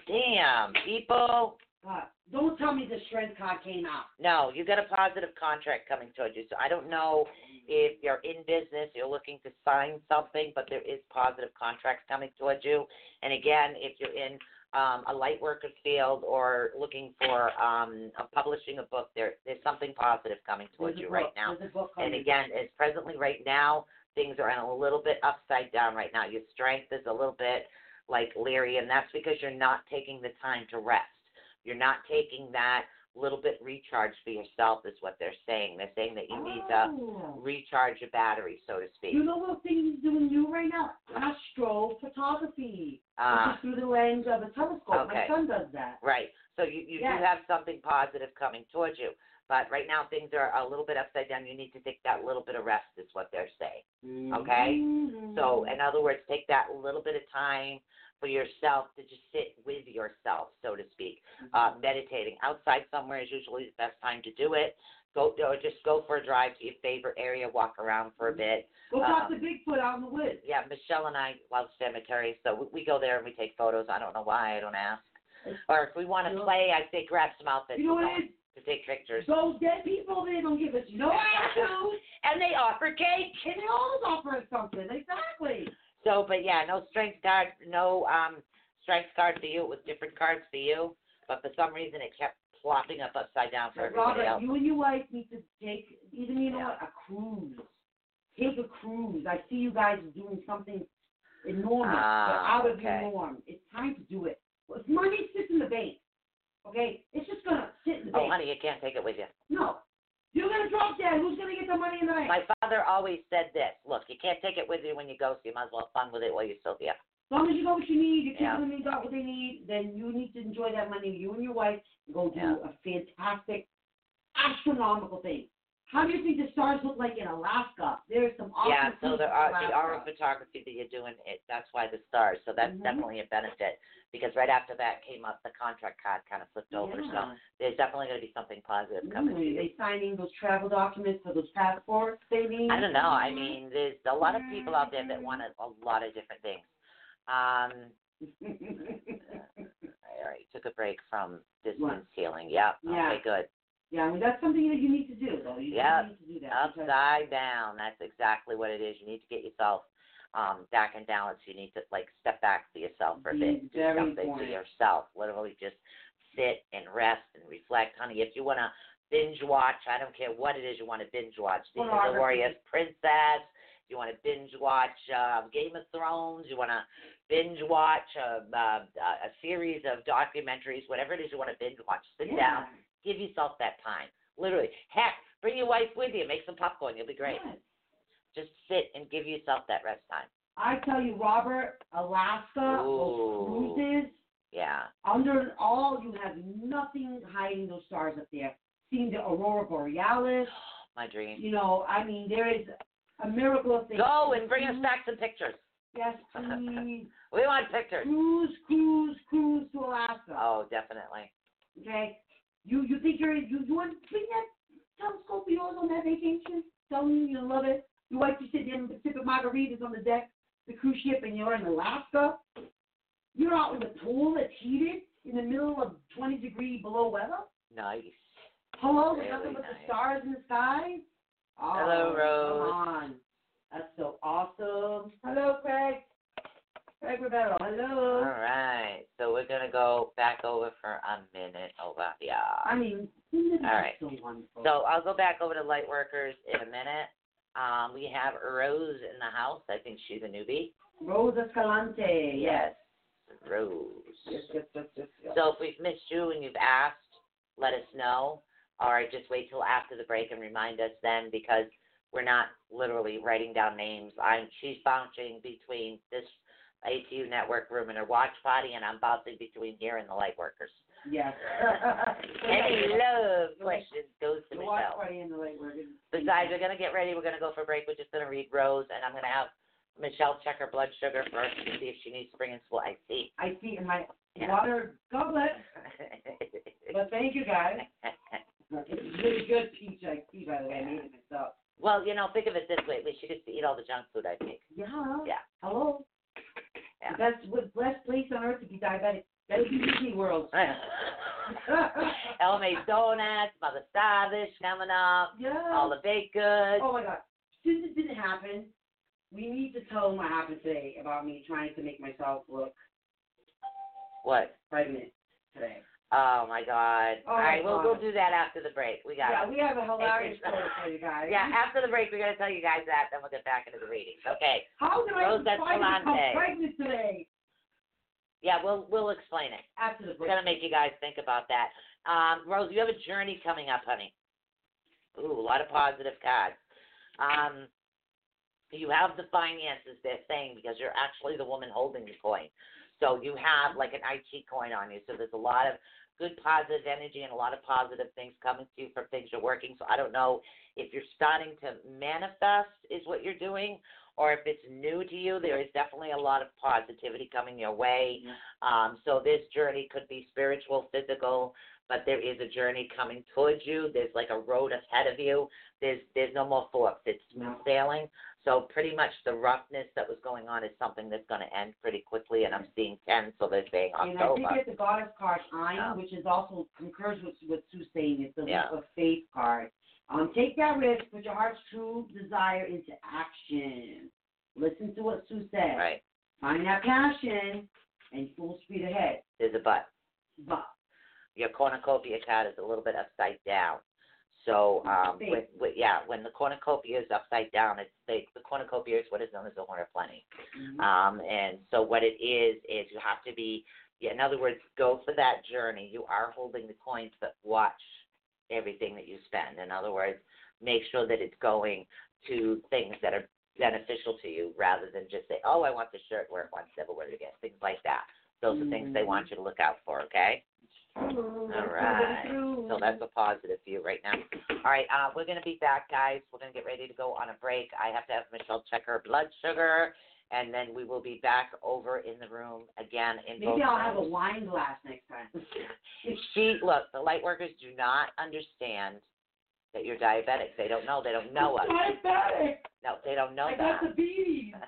Damn, people. God, don't tell me the strength card came out. No, you got a positive contract coming towards you. So I don't know if you're in business, you're looking to sign something, but there is positive contracts coming towards you. And again, if you're in um, a light worker field or looking for um, a publishing a book, there there's something positive coming towards There's you right now. there's a book And again, it's presently right now, things are a little bit upside down right now. Your strength is a little bit like leery, and that's because you're not taking the time to rest. You're not taking that little bit recharge for yourself, is what they're saying. They're saying that you need to Oh. recharge your battery, so to speak. You know what thing he's doing new right now? Astrophotography. Uh, which is through the lens of a telescope. okay. My son does that. Right. So you, you Yes. do have something positive coming towards you. But right now things are a little bit upside down. You need to take that little bit of rest is what they're saying. Okay? Mhm. So in other words, take that little bit of time for yourself to just sit with yourself, so to speak. Uh, meditating outside somewhere is usually the best time to do it. Go or just go for a drive to your favorite area, walk around for a bit. Go talk um, to Bigfoot out in the woods. Yeah, Michelle and I love cemeteries, so we, we go there and we take photos. I don't know why, I don't ask. Or if we want to You know- play, I say grab some outfits You know what to take pictures. Those dead people, they don't give us no *laughs* attitude. And they offer cake. and they always offer us something. Exactly. So, but yeah, no strength card, no um strength card for you. It was different cards for you, but for some reason it kept plopping up upside down for everybody Robert, else. you and your wife need to take, even, you know Yeah. what, a cruise. Take a cruise. I see you guys doing something enormous, Ah, but out of okay. your norm. It's time to do it. Well, if money sits in the bank, okay, it's just going to sit in the Oh, bank. honey, you can't take it with you. No. You're going to drop dead. Who's going to get the money in the bank? My father always said this: Look, you can't take it with you when you go, so you might as well have fun with it while you're still here. As long as you got what you need, your kids Yeah. and you got what they need, then you need to enjoy that money. You and your wife go do Yeah. a fantastic, astronomical thing. How do you think the stars look like in Alaska? There's some awesome yeah, so there are the aura photography that you're doing. It that's why the stars. So that's Mhm. definitely a benefit because right after that came up the contract card kind of flipped over. So there's definitely going to be something positive coming Mm, you. they signing those travel documents for those passports they need. I don't know. I mean, there's a lot of people out there that want a, a lot of different things. Um, *laughs* all right, took a break from distance What? healing. Yep. Yeah. Okay, good. Yeah, I mean that's something that you need to do though. You Yep. need to do that. because- Upside down. That's exactly what it is. You need to get yourself um, back in balance. You need to like step back for yourself for a bit. Do something important. for yourself. Literally just sit and rest and reflect, honey. If you want to binge watch, I don't care what it is you want to binge watch. The, Pornography. Princess. You want to binge watch uh, Game of Thrones. You want to binge watch a, uh, a series of documentaries. Whatever it is you want to binge watch. Sit yeah. down. Give yourself that time. Literally. Heck, bring your wife with you. Make some popcorn. You'll be great. Yes. Just sit and give yourself that rest time. I tell you, Robert, Alaska, Ooh. those cruises, Yeah. under all, you have nothing hiding those stars up there. Seeing the aurora borealis, *gasps* My dream. you know, I mean, there is a miracle of things. Go and bring us back some pictures. Yes, *laughs* please. We want pictures. cruise, cruise, cruise to Alaska. Oh, definitely. Okay, you you think you're you you want to bring that telescope of yours on that vacation? Tell me you love it. Your wife you sit there in the Pacific margaritas on the deck, the cruise ship, and you're in Alaska. You're out in the pool that's heated in the middle of 20 degree below weather. Nice. Hello, Really nothing but nice. the stars in the sky. Oh, Hello, Rose. Come on, that's so awesome. Hello, Craig. Hello. right. So we're gonna go back over for a minute over here. I mean, All right. so? So I'll go back over to light workers in a minute. Um, we have Rose in the house. I think she's a newbie. Rose Escalante. Yes. Rose. Yes, yes, yes, yes, yes. So if we've missed you and you've asked, let us know. Or just wait till after the break and remind us then because we're not literally writing down names. I'm she's bouncing between this ATU Network room in her watch party, and I'm bouncing between here and the light workers. Yes. *laughs* Any love questions goes to The watch Michelle. party and the late work. Besides, we're gonna get ready. We're gonna go for a break. We're just gonna read Rose, and I'm gonna have Michelle check her blood sugar first to see if she needs spring and spool. I see. I see in my Yeah. water goblet. *laughs* But thank you guys. *laughs* It's really good peach iced tea, by the way. I made it myself. well, you know, think of it this way: at least she gets to eat all the junk food I make. Yeah. Yeah. Hello. Yeah. The best, what blessed place on earth to be diabetic. That is Disney World. *laughs* LMA donuts, Mother Starfish coming up, yeah. all the baked goods. Oh my God. Since it didn't happen, we need to tell them what happened today about me trying to make myself look What? pregnant today. Oh my God! Oh, all right, we'll we'll do that after the break. We got Yeah, it. we have a hilarious *laughs* story for you guys. Yeah, after the break, we're gonna tell you guys that. Then we'll get back into the readings. Okay. How did I Rose find out I'm pregnant today? Yeah, we'll we'll explain it. After the break. We're gonna make you guys think about that. Um, Rose, you have a journey coming up, honey. Ooh, a lot of positive cards. Um, you have the finances. They're saying because you're actually the woman holding the coin. So you have like an IT coin on you. So there's a lot of good positive energy and a lot of positive things coming to you from things you're working. So I don't know if you're starting to manifest is what you're doing, or if it's new to you. There is definitely a lot of positivity coming your way. Um, so this journey could be spiritual, physical, but there is a journey coming towards you. There's like a road ahead of you. There's there's no more forks. It's smooth sailing. So pretty much the roughness that was going on is something that's going to end pretty quickly. And I'm seeing ten, so they're saying And I October. think it's the goddess card Ein, Yeah. which is also concurs with what Sue's saying. It's the Yeah. leap of faith card. Um, take that risk, put your heart's true desire into action. Listen to what Sue said. Right. Find that passion and full speed ahead. There's a but. But Your cornucopia card is a little bit upside down. So um, with, with, yeah, when the cornucopia is upside down, it's they, the cornucopia is what is known as the horn of plenty. mm-hmm. Um, and so what it is is you have to be, yeah, in other words, go for that journey. You are holding the coins, but watch everything that you spend. In other words, make sure that it's going to things that are beneficial to you rather than just say, oh, I want the shirt, wear it once, never wear it again. Things like that. Those are things they want you to look out for. Okay. All right. So that's a positive for you right now. All right, uh, we're gonna be back, guys. We're gonna get ready to go on a break. I have to have Michelle check her blood sugar, and then we will be back over in the room again in both maybe I'll have a wine glass next time. *laughs* She look, the light workers do not understand that you're diabetic. They don't know. They don't know us. Diabetic. No, they don't know I that. got the bees. *laughs*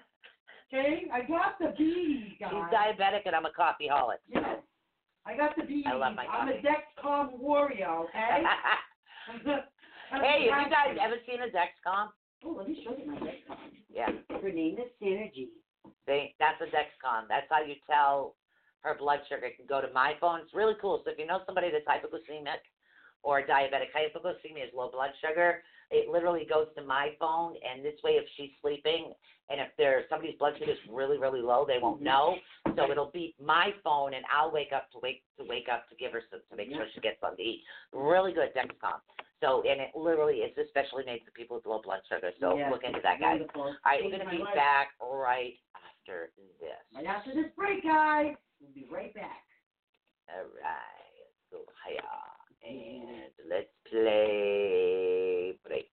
Okay, I got the bees, guys. She's diabetic, and I'm a coffeeholic. Yes. I got the bees. I love my I'm a coffee. Dexcom warrior, okay? *laughs* *laughs* hey, have you guys ever seen a Dexcom? Oh, let me show you my Dexcom. Yeah. Her name is Synergy. They that's a Dexcom. That's how you tell her blood sugar. It can go to my phone. It's really cool. So if you know somebody that's hypoglycemic or diabetic, hypoglycemia is low blood sugar. It literally goes to my phone, and this way, if she's sleeping, and if there's somebody's blood sugar is really, really low, they won't mm-hmm. know. So it'll be my phone, and I'll wake up to wake to wake up to give her some, to make sure she gets something to eat. Really good Dexcom. So and it literally is especially made for people with low blood sugar. So Yes, look into that, guys. Wonderful. All right, we're gonna be life. back right after this. Right after this break, guys. We'll be right back. All right, let's go higher and let's play break.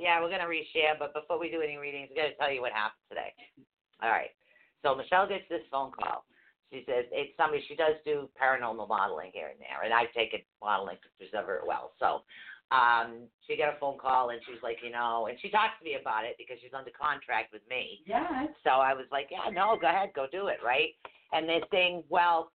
Yeah, we're gonna reshare, but before we do any readings, we gotta tell you what happened today. All right. So Michelle gets this phone call. She says it's somebody she does do paranormal modeling here and there, and I've taken modeling pictures of her well. So um she got a phone call and she's like, you know, and she talks to me about it because she's under contract with me. yes. So I was like, yeah, no, go ahead, go do it, right? And they're saying, well,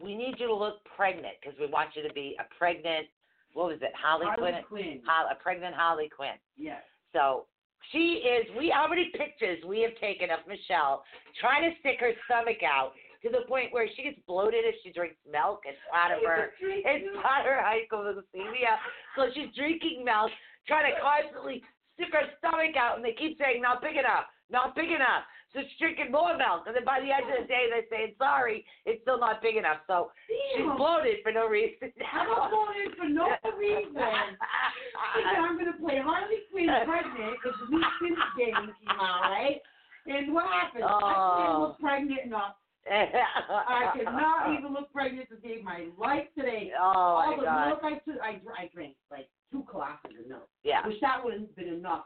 we need you to look pregnant because we want you to be a pregnant, what was it, Holly, Harley Quinn? Quinn. Hol- a pregnant Holly Quinn. Yes. So she is, we, already pictures we have taken of Michelle trying to stick her stomach out to the point where she gets bloated if she drinks milk. It's part of her, it's of her hypoglycemia. So she's drinking milk, trying to constantly stick her stomach out, and they keep saying, not big enough, not big enough. So she's drinking more milk, and then by the end of the day, they're saying, sorry, it's still not big enough. So she's bloated for no reason. I'm going in for no reason. Thinking I'm gonna play Harley Quinn pregnant because the new Sims game came out, right? And what happened? I Oh. look pregnant enough. I cannot *laughs* even look pregnant to save my life today. Oh All my the god. milk I took, I, I drank like two glasses of milk, Yeah. which that wouldn't have been enough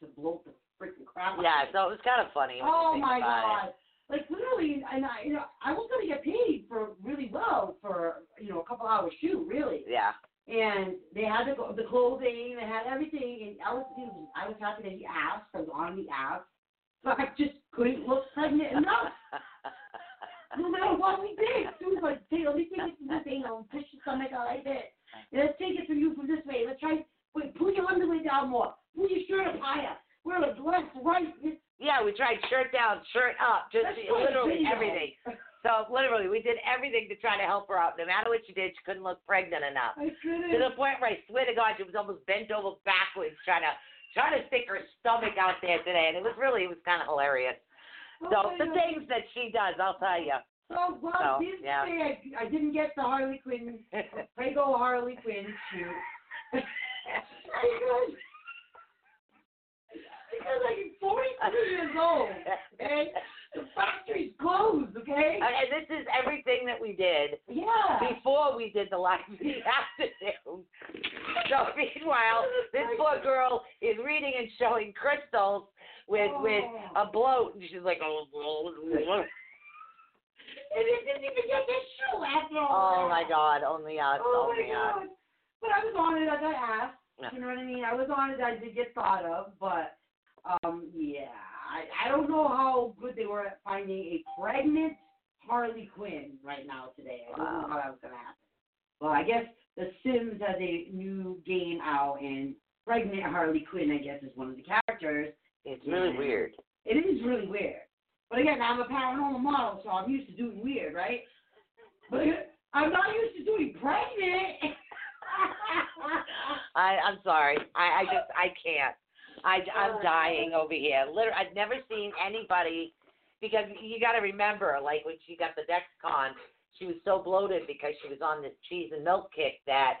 to bloat the freaking crap. out Yeah, so it was kind of funny. Oh my about it. god! Like literally, and I, you know, I was gonna get paid for really well for you know a couple hours shoot, really. Yeah. And they had the the clothing, they had everything, and I was I was happy that he asked. I was on the app, but I just couldn't look pregnant enough. *laughs* No matter what we did, Sue was like, "Hey, let me take it from this angle, push your stomach out like that. And let's take it from you from this way. Let's try, wait, pull your underwear down more, pull your shirt up higher. We're a left, right. Yeah, we tried shirt down, shirt up, just Let's literally everything. So literally, we did everything to try to help her out. No matter what she did, she couldn't look pregnant enough. I couldn't. To the point where I swear to God, she was almost bent over backwards trying to trying to stick her stomach out there today, and it was really it was kind of hilarious. So Oh, the God. things that she does, I'll tell you. So, well, So, this yeah. day I, I didn't get the Harley Quinn, *laughs* Prego Harley Quinn shoot. *laughs* *laughs* because, I'm 43 years old, okay? The factory's closed, okay? and this is everything that we did Yeah. before we did the live *laughs* the afternoon. So *laughs* meanwhile, this poor girl is reading and showing crystals with with a oh. bloat, and she's like, oh, oh, oh. And it didn't even get this shoe after all oh my God, only us, Oh only my us. Oh oh god. But I was on it as I asked. You know what I mean? I was on it. I did get thought of, but um, yeah, I I don't know how good they were at finding a pregnant Harley Quinn right now today. I don't know how that was gonna happen. Well, I guess The Sims has a new game out, and pregnant Harley Quinn, I guess, is one of the characters. It's really Yeah. weird. It is really weird. But again, I'm a paranormal model, so I'm used to doing weird, right? But I'm not used to doing pregnant. *laughs* I I'm sorry. I I just I can't. I I'm dying over here. Literally, I've never seen anybody because you got to remember, like when she got the Dexcom, she was so bloated because she was on this cheese and milk kick that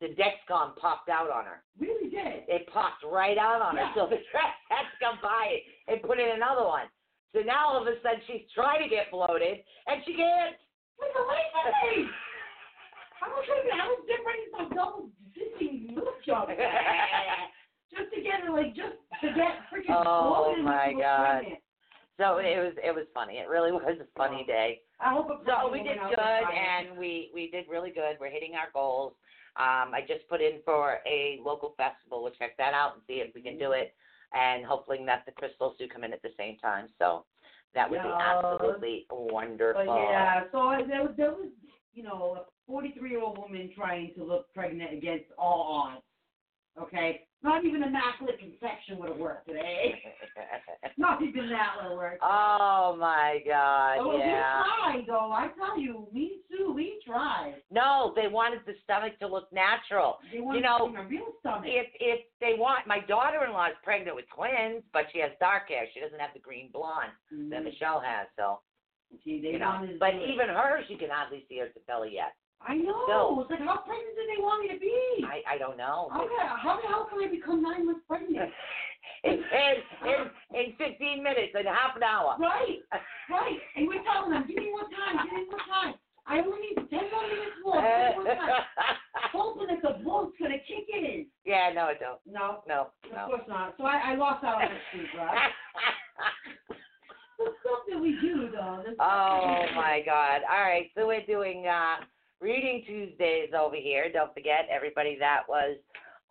the Dexcom popped out on her. really did. It popped right out on her. So the dress had to come by and put in another one. So now all of a sudden she's trying to get bloated and she can't. Wait, wait me. I was to, I was getting ready for a double sitting milk jug. *laughs* just to get her, like, just to get freaking Oh, my God. pregnant. So it was it was funny. It really *laughs* was a funny day. I hope it So we did good, out there fine. and we we did really good. We're hitting our goals. Um, I just put in for a local festival. We'll check that out and see if we can do it, and hopefully that the crystals do come in at the same time. So that would be absolutely wonderful. But yeah, so there was, there was, you know, a 43 year old woman trying to look pregnant against all odds. Okay? Not even immaculate conception would have worked today. *laughs* Not even that would have worked. oh my God! oh, yeah. we tried, though. I tell you, me too. We tried. No, they wanted the stomach to look natural. They wanted know, to see real stomach. If if they want, my daughter-in-law is pregnant with twins, but she has dark hair. She doesn't have the green blonde that Mhm. Michelle has. So See, they you know, but even her, she can hardly see her belly yet. I know. So- it's like, how pregnant do they want me to be? I I don't know. how, can, how the hell can I become nine months pregnant? *laughs* in, in in in 15 minutes in half an hour. right, *laughs* right. And we're telling them, give me more time, give me more time. I only need 10 more minutes more, 10 more time. *laughs* Hoping that the bloat's going to kick in. yeah, no, it don't. No, No, of no. course not. So I, I lost out on the sleep, right? The stuff that we do, though. oh my God! All right, so we're doing uh reading Tuesdays over here. Don't forget, everybody that was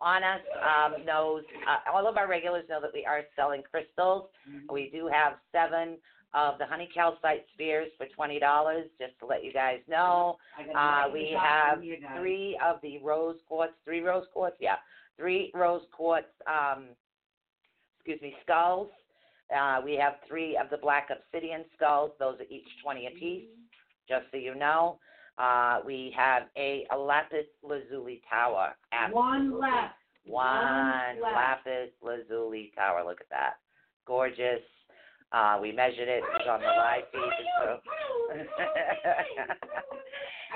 on us um, knows. Uh, all of our regulars know that we are selling crystals. We do have seven of the honey calcite spheres for twenty dollars. Just to let you guys know. I got a Uh, we have from here, guys. three of the rose quartz, three rose quartz, yeah, three rose quartz, um, excuse me, skulls. Uh, we have three of the black obsidian skulls. Those are each 20 apiece, just so you know. Uh, we have a, a lapis lazuli tower. One left. One left. lapis lazuli tower. Look at that. Gorgeous. Uh, we measured it. It's on the live feed. *laughs*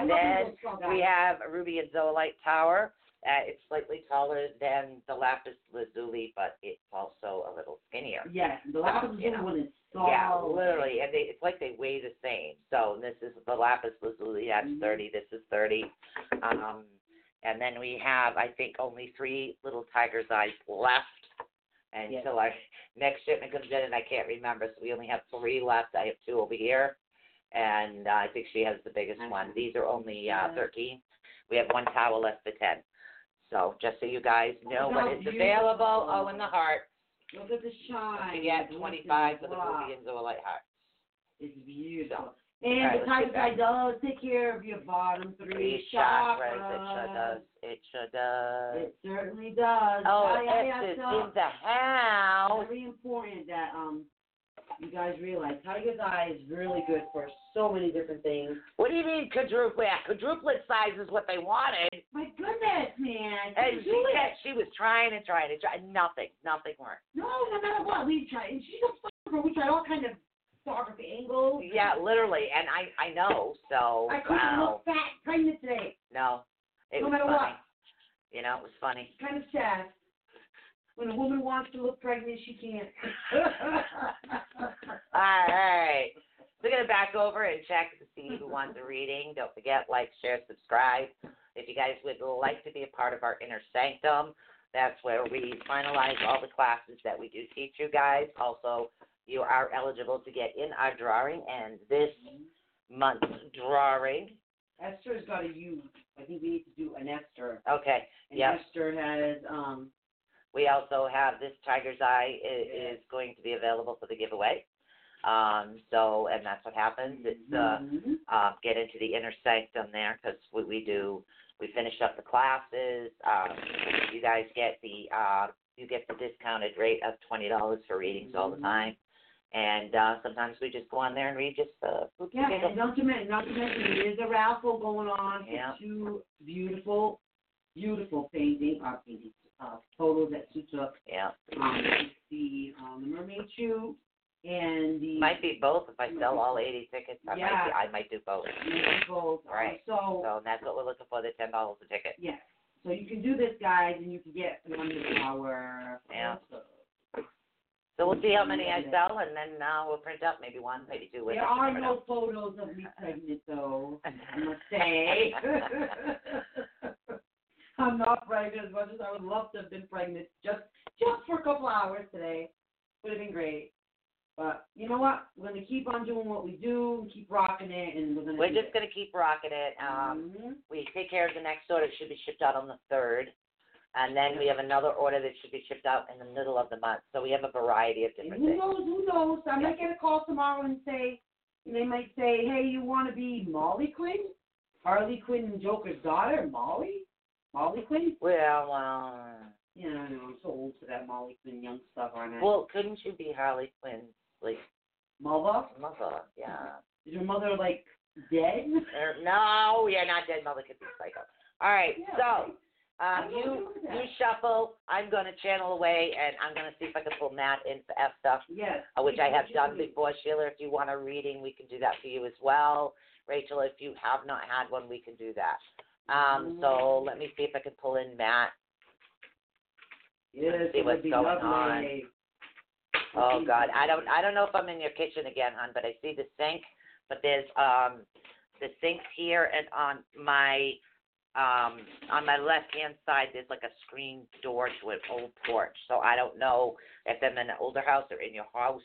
Love then those skull guys. we have a ruby and zoisite tower. Uh, it's slightly taller than the lapis lazuli, but it's also a little skinnier. Yes, the lapis You lazuli know. one is Yeah, literally, and they, it's like they weigh the same. So this is the lapis lazuli. That's Mhm. thirty. This is thirty. Um, and then we have, I think, only three little tiger's eyes left Yes. until our *laughs* next shipment comes in, and I can't remember. So we only have three left. I have two over here, and uh, I think she has the biggest one. These are only uh, thirteen. We have one towel left for ten. So just so you guys know Look what is available. Oh, in the heart. Look at the shine. Get 25 for the wow. ruby and zoisite heart. It's beautiful. And right, the get guy does take care of your bottom three Three chakras. chakras. It sure does. It sure does. It certainly does. oh, yeah, yeah, yeah, Esther's in the house. very important that um you guys realize tiger's eye is really good for so many different things. What do you mean quadruple? Yeah, quadruplet size is what they wanted. My goodness, man. And she kept, she was trying and trying and trying. Nothing. Nothing worked. No, no matter what, we tried. And she's a photographer. We tried all kind of photography angles. Yeah, literally. And I I know. So I couldn't wow. look fat pregnant today. No, it No was matter funny. what. You know, it was funny. Kind of sad. When a woman wants to look pregnant, she can't. *laughs* All right. We're going to back over and check to see who wants a reading. Don't forget, like, share, subscribe. If you guys would like to be a part of our inner sanctum, that's where we finalize all the classes that we do teach you guys. Also, you are eligible to get in our drawing, and this month's drawing. Esther's got a U. I think we need to do an Esther. Okay, And Yep. Esther has um we also have this tiger's eye is, is going to be available for the giveaway. Um, so, and that's what happens. It's uh, uh, get into the inner sanctum there because we, we do we finish up the classes. Um, you guys get the uh, you get the discounted rate of twenty dollars for readings all the Mhm. time, and uh, sometimes we just go on there and read just uh, the Yeah, and not to mention, not to mention, there is a raffle going on for Yeah. two beautiful, beautiful painting, paintings, uh, photos that suits up. yeah. Um, the um, the mermaid shoe and the Might be both if I sell all eighty tickets. I might Yeah. be, I might do both. both. Um, Right. So So that's what we're looking for. The ten dollars a ticket. yes, so you can do this, guys, and you can get one hour. Yeah. So we'll see how many I sell, and then uh, we'll print up maybe one, maybe two. There are no know. photos of me pregnant, though. I must say. *laughs* *laughs* I'm not pregnant as much as I would love to have been pregnant just just for a couple hours today. Would have been great. But you know what? We're gonna keep on doing what we do, and keep rocking it, and we're gonna. We're just it. gonna keep rocking it. Um, Mhm. we take care of the next order. It should be shipped out on the third, and then we have another order that should be shipped out in the middle of the month. So we have a variety of And different who things. knows? Who knows? I might get a call tomorrow and say, and they might say, "Hey, you want to be Molly Quinn, Harley Quinn Joker's daughter, Molly, Molly Quinn?" Well, Yeah, I know. I'm so old for that Molly Quinn young stuff, aren't I? well, couldn't you be Harley Quinn's like Mother? mother? Yeah. Is your mother like dead? Or, no, yeah, not dead mother could be psycho. All right, Yeah, so. Um, you okay with that. you shuffle. I'm going to channel away, and I'm going to see if I can pull Matt in for F stuff. Yes. uh, which I have done before. Sheila, if you want a reading, we can do that for you as well. Rachel, if you have not had one, we can do that. Um, so let me see if I can pull in Matt. Yes, see it what's going lovely. Oh God, I don't I don't know if I'm in your kitchen again, hon, but I see the sink. But there's um the sinks here and on my um on my left hand side there's like a screen door to an old porch. So I don't know if I'm in an older house or in your house,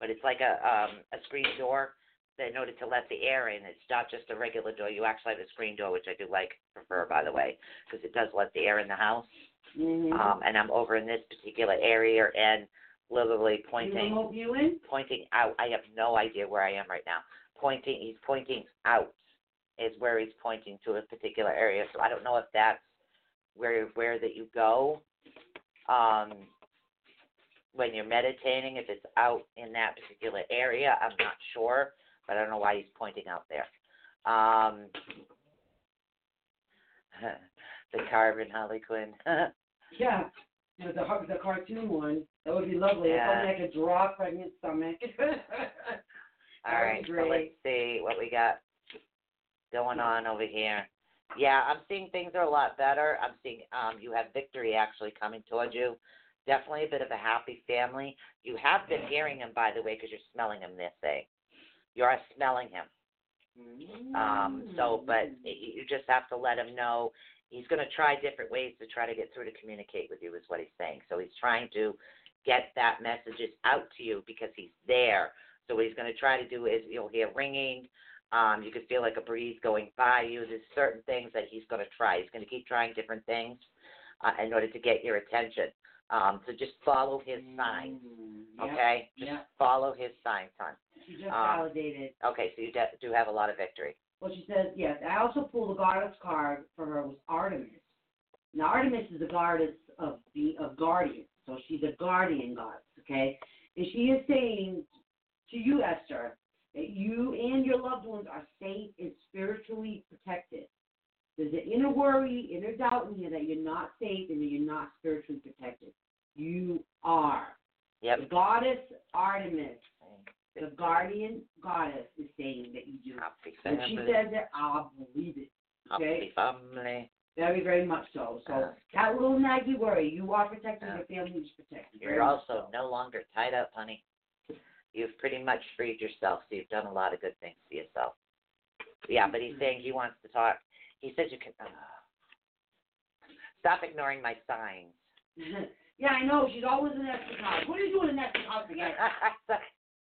but it's like a um a screen door in order to let the air in. It's not just a regular door. You actually have a screen door, which I do like prefer by the way, because it does let the air in the house. Mm-hmm. Um and I'm over in this particular area and literally pointing pointing out. I have no idea where I am right now. Pointing, he's pointing out is where he's pointing to a particular area. So I don't know if that's where where that you go um, when you're meditating. If it's out in that particular area, I'm not sure, I don't know why he's pointing out there. Um, *laughs* the carving Harley Quinn. *laughs* Yeah. The, the the cartoon one. That would be lovely. Yeah. If only I could draw a pregnant stomach. *laughs* All right, so let's see what we got going on over here. Yeah, I'm seeing things are a lot better. I'm seeing um you have victory actually coming towards you. Definitely a bit of a happy family. You have been hearing him, by the way, because you're smelling him. This thing, you are smelling him. Um, so, but y- you just have to let him know he's going to try different ways to try to get through to communicate with you, is what he's saying. So he's trying to get that messages out to you because he's there. So what he's going to try to do is you'll hear ringing. Um, you could feel like a breeze going by you. There's certain things that he's going to try. He's going to keep trying different things uh, in order to get your attention. Um, so just follow his signs, Mm, yeah. okay? Just yeah. follow his signs, hon. She just Um, validated. Okay, so you de- do have a lot of victory. Well, she says yes. I also pulled a goddess card for her was Artemis. Now Artemis is the goddess of the of guardian, so she's a guardian goddess. Okay, and she is saying to you, Esther, that you and your loved ones are safe and spiritually protected. There's an inner worry, inner doubt in you that you're not safe and that you're not spiritually protected. You are. Yep. The goddess Artemis, the guardian goddess, is saying that you do. Happy If she says it, I'll believe it. Happy family. Very, very much so. So Uh, that little naggy worry, you are protected, Yeah. your family is protected. You're also so. no longer tied up, honey. You've pretty much freed yourself, so you've done a lot of good things for yourself. Yeah, but he's saying he wants to talk. He says you can. Uh, stop ignoring my signs. *laughs* yeah, I know. She's always in Esther's house. What are you doing in house *laughs* again?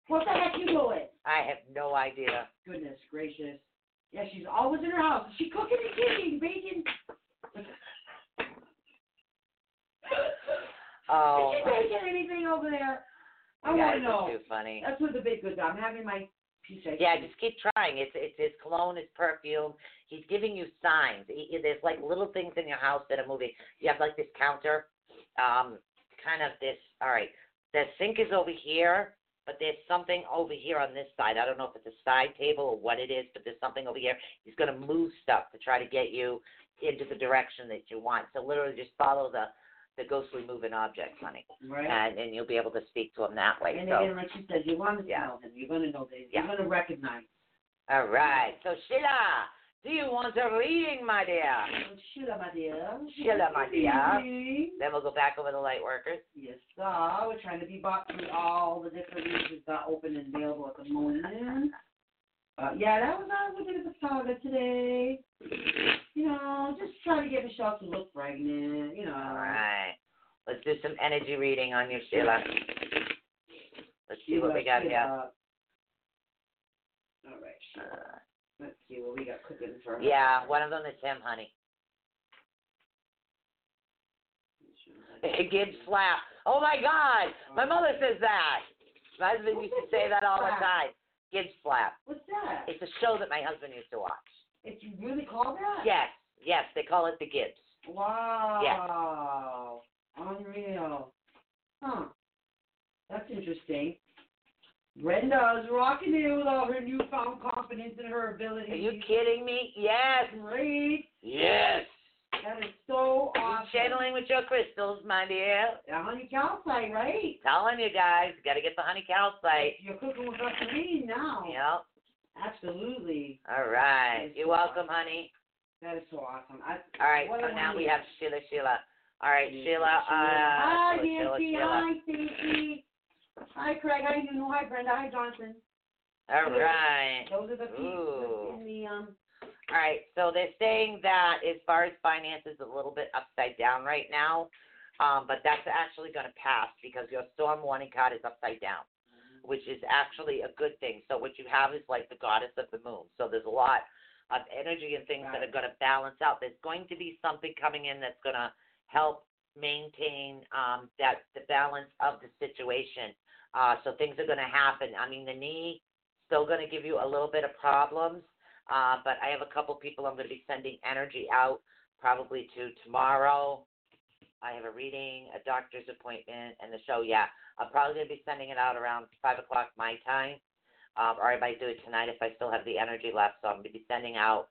What the heck are you doing? I have no idea. Goodness gracious. Yeah, she's always in her house. She cooking and cooking, baking? *laughs* Oh, Is she baking anything over there? I want to know. too funny. That's what the big goods. I'm having my Yeah, just keep trying. It's it's his cologne, his perfume. He's giving you signs. He- there's like little things in your house that are moving. You have like this counter, um, kind of this. All right, the sink is over here, but there's something over here on this side. I don't know if it's a side table or what it is, but there's something over here. He's gonna move stuff to try to get you into the direction that you want. So literally, just follow the the ghostly moving objects, honey, right. and and you'll be able to speak to them that way. and so. again, like she said, you want to Yeah. smell them. You're going to know them. Yeah. You're going to recognize. All right. So Sheila, do you want a reading, my dear? Sheila, my dear. Sheila, my dear. *laughs* Then we'll go back over the light workers. Yes, sir. We're trying to be bought through all the different reads we've got open and available at the moment. Uh, yeah, that was not a bit of a saga today. You know, just try to get Michelle to look pregnant. You know. All right. Let's do some energy reading on you, Sheila. Let's see what we got here. All right, Sheila. Uh, Let's see what we got cooking for her. yeah, one of them is him, honey. Gibbs slap. Oh my God, my mother says that. My husband used to say that all the time. Gibbs slap. What's that? It's a show that my husband used to watch. It's really called that? Yes, yes, they call it the Gibbs. Wow. Unreal. Huh. That's interesting. Brenda is rocking it with all her newfound confidence in her abilities. Are you kidding me? Yes, Great. yes. That is so Keep awesome. channeling with your crystals, my dear. The honey calcite, right? Telling you guys, got to get the honey calcite. You're cooking with us now. Yep. Absolutely. All right. You're welcome, honey. That is so awesome. I, All right. So now we have Sheila. Sheila. All right, Sheila. Uh, Hi, Nancy. Hi, Stacy. Hi, Craig. How you doing? Hi, Brenda. Hi, Jonathan. All right. Those are the people in the um. All right. So they're saying that as far as finances, a little bit upside down right now, um, but that's actually going to pass because your storm warning card is upside down, which is actually a good thing. So what you have is like the goddess of the moon. So there's a lot of energy and things that are going to balance out. There's going to be something coming in that's going to help maintain um, that the balance of the situation. Uh, so things are going to happen. I mean, the knee still going to give you a little bit of problems. Uh, but I have a couple people I'm going to be sending energy out probably to tomorrow. I have a reading, a doctor's appointment, and the show. Yeah, I'm probably going to be sending it out around 5 o'clock my time. Um, or I might do it tonight if I still have the energy left. So I'm going to be sending out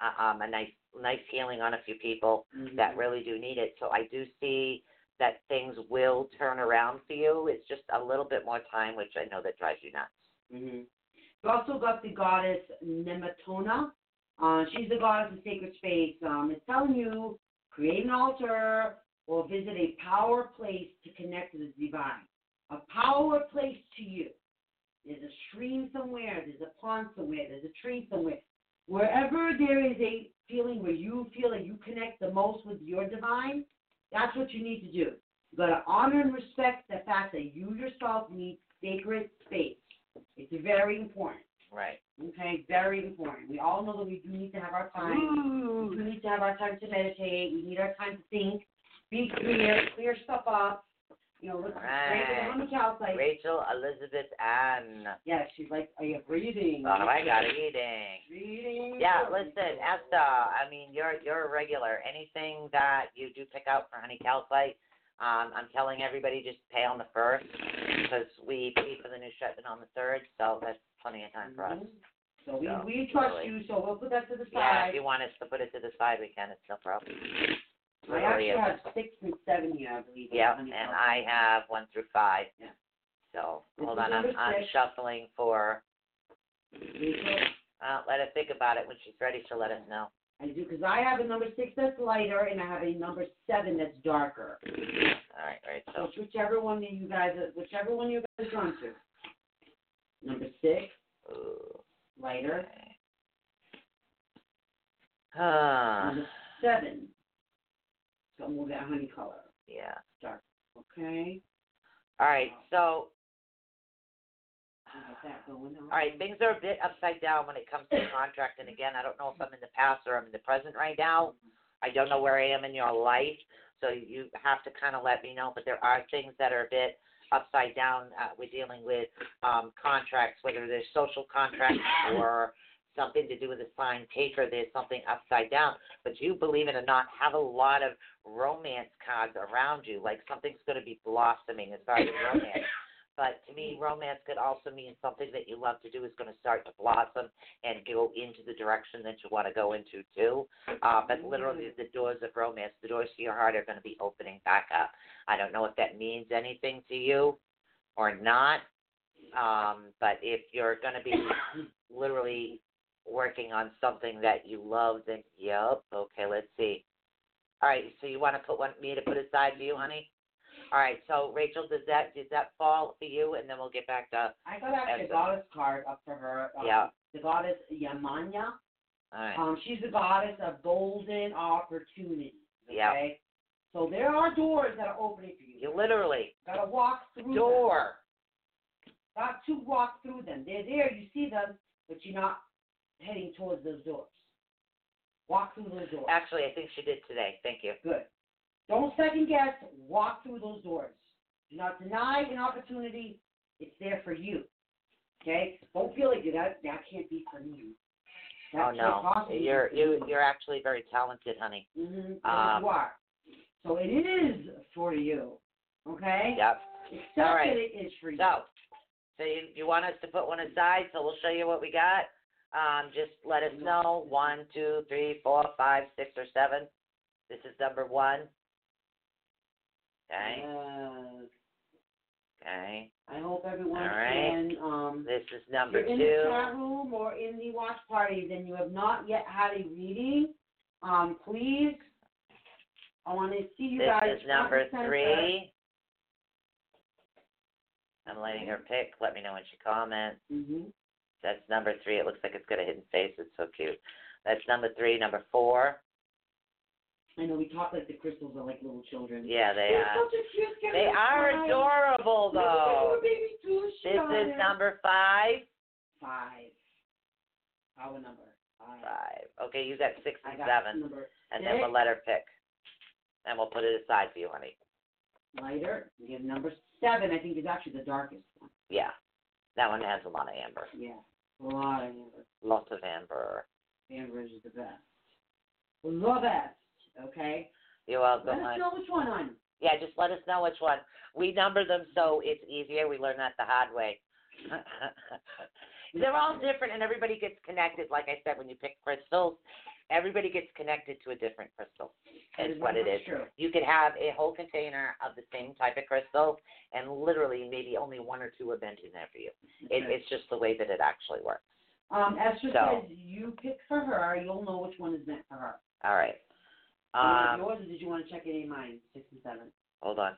uh, um, a nice, nice healing on a few people Mm-hmm. that really do need it. So I do see that things will turn around for you. It's just a little bit more time, which I know that drives you nuts. hmm We also got the goddess Nemetona. Uh, she's the goddess of sacred space. Um, it's telling you create an altar or visit a power place to connect to the divine. A power place to you. There's a stream somewhere. There's a pond somewhere. There's a tree somewhere. Wherever there is a feeling where you feel that you connect the most with your divine, that's what you need to do. You got to honor and respect the fact that you yourself need sacred space. It's very important. Right. Okay, very important. We all know that we do need to have our time. We do need to have our time to meditate. We need our time to think, be clear, clear stuff up. You know, look Right. on the calcite. Rachel Elizabeth Ann. Yeah, she's like, are you reading? Oh, I got reading. Reading. Yeah, listen, Esther. I mean, you're you're a regular. Anything that you do pick out for honey calcite, um, I'm telling everybody just pay on the first because we pay for the new shipment on the third, so that's plenty of time for us. So we, So, we trust totally. you, so we'll put that to the side. Yeah, if you want us to put it to the side, we can. It's no problem. I actually have six and seven here, I believe. Yeah, and. I have one through five. Yeah. So hold on, I'm I'm shuffling for. Uh, let her think about it. When she's ready, she'll let us know. I do, because I have a number six that's lighter, and I have a number seven that's darker. All right, right. So whichever one that you guys, whichever one you guys drawn to. Number six, ooh, lighter. okay. Ah, Number seven, so move that honey color. yeah. Dark. Okay. All right, so We got that going on. all right, things are a bit upside down when it comes to *clears throat* contract. And again, I don't know if I'm in the past or I'm in the present right now. I don't know where I am in your life, so you have to kind of let me know. But there are things that are a bit upside down. Uh, we're dealing with um, contracts, whether they're social contracts *clears throat* or something to do with a signed paper. There's something upside down. But you, believe it or not, have a lot of romance cards around you. Like something's going to be blossoming as far as romance. But to me, romance could also mean something that you love to do is going to start to blossom and go into the direction that you want to go into too. Uh, but literally, the doors of romance, the doors to your heart, are going to be opening back up. I don't know if that means anything to you or not. Um, but if you're going to be literally working on something that you love, then yep. Okay, let's see. All right, so you want to put one me to put aside for you, honey? All right, so Rachel, does that does that fall for you? And then we'll get back to I got actually a goddess card up for her. Um, Yeah. The goddess Yamanya. all right. Um, she's the goddess of golden opportunities. Yeah. So there are doors that are opening for you. You literally gotta walk through them. door. Got to walk through them. They're there, you see them, but you're not heading towards those doors. Walk through those doors. Actually, I think she did today. Thank you. Good. Don't second guess. Walk through those doors. Do not deny an opportunity. It's there for you. Okay? Don't feel like that that can't be for me. That oh no, you're you you're actually very talented, honey. Mm-hmm. Um, you are. So it is for you. Okay? Yep. Accept All right. that it is for you. So, so you, you want us to put one aside? So we'll show you what we got. Um, just let us know. One, two, three, four, five, six, or seven. This is number one. Okay. Okay. I hope everyone All right. can. Um, This is if number you're in the chat room or in the watch parties and you have not yet had a reading, um, please, I want to see you This guys. This is number three. I'm letting her pick. Let me know when she comments. Mm-hmm. That's number three. It looks like it's got a hidden face. It's so cute. That's number three. Number four. I know we talk like the crystals are like little children. Yeah, they They're are. such a cute They are adorable Look at that though. little baby too, This is number five. five. Our number five. Five. Okay, you got six and got seven, number and then we'll let her pick, and we'll put it aside for you, honey. lighter. We have number seven. I think is actually the darkest one. Yeah, that one has a lot of amber. Yeah, a lot of amber. Lots of amber. Amber is the best. The best. Okay. You're welcome. Let us know which one on. Yeah, just let us know which one. We number them so it's easier. We learn that the hard way. *laughs* They're all different and everybody gets connected. Like I said, when you pick crystals, everybody gets connected to a different crystal. Is what it is. You could have a whole container of the same type of crystal, and literally maybe only one or two are bent in there for you. It, it's just the way that it actually works. Um, Esther So- says you pick for her. You'll know which one is meant for her. All right. Um, yours, or did you want to check any of mine? Six and seven. hold on.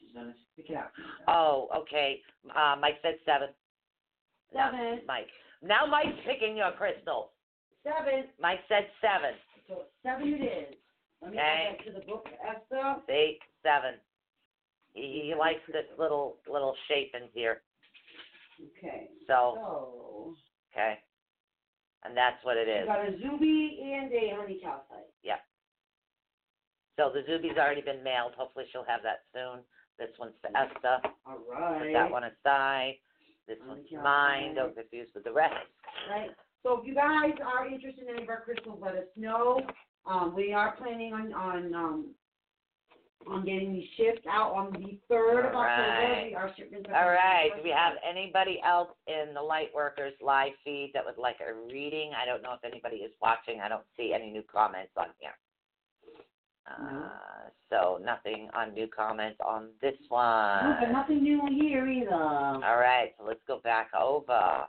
She's gonna pick it out. Oh, okay. Uh, Mike said seven. Seven. Mike. Now Mike's picking your crystal. Seven. Mike said seven. So seven it is. Let me Okay. add that to the book, Esther. See, seven. He, he likes this little little shape in here. Okay. So So okay, and that's what it is. is. got a Zuby and a honey calcite. Yeah. So the Zuby's already been mailed. Hopefully she'll have that soon. This one's for Esther. All Put that one aside. This Honey one's mine. Don't confuse with the rest. Right. So if you guys are interested in any of our crystals, let us know. Um, we are planning on on um on getting these shipped out on the third of October. right. We our shipments. All right. Do we have anybody else in the Light Workers live feed that would like a reading? I don't know if anybody is watching. I don't see any new comments on here. Uh, so nothing on new comments on this No, one. but nothing new here either. All right, so let's go back over.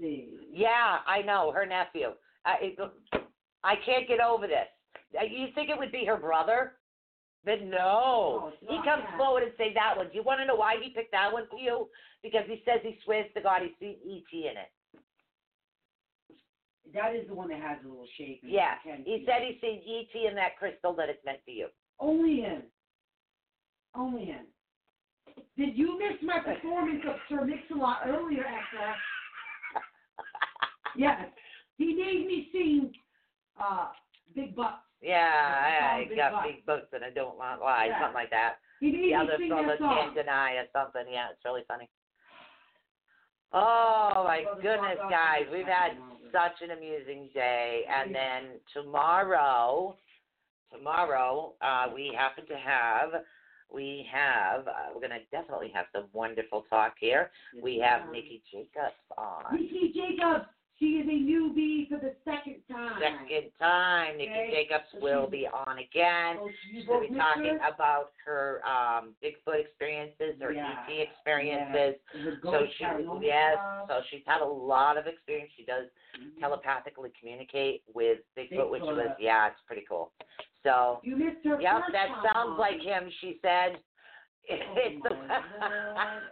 See. Yeah, I know her nephew. I it, I can't get over this. Uh, You think it would be her brother? But no, No, he comes that. forward and say that one. Do you want to know why he picked that one for you? Because he says he swears to God he's seen ET in it. That is the one that has a little shape. Yeah, he said it. he's seen ET in that crystal that it's meant for you. Only him. Only him. Did you miss my performance of Sir Mix-a-Lot earlier, Esther? Yes. He made me sing uh, Big Bucks. Yeah, I, I Big got butt. big books and I don't want lies, Yeah. something like that. He made The me other sing that song. can't deny or something. Yeah, it's really funny. Oh my Well, goodness, guys, we've had such an amusing day, and then tomorrow, tomorrow, uh, we happen to have, we have, uh, we're gonna definitely have some wonderful talk here. We have Nikki Jacobs on. Nikki Jacobs. She is a newbie for the second time. Second time, Nikki Okay. Jacobs So will be on again. So She'll be talking Mr. about her um, Bigfoot experiences, or Yeah. ET experiences. the So she, yes, stuff. so she's had a lot of experience. She does Mhm. telepathically communicate with Bigfoot, which was yeah, it's pretty cool. So, You missed her yep, that sounds on. like him. She said. Oh my *laughs* Lord,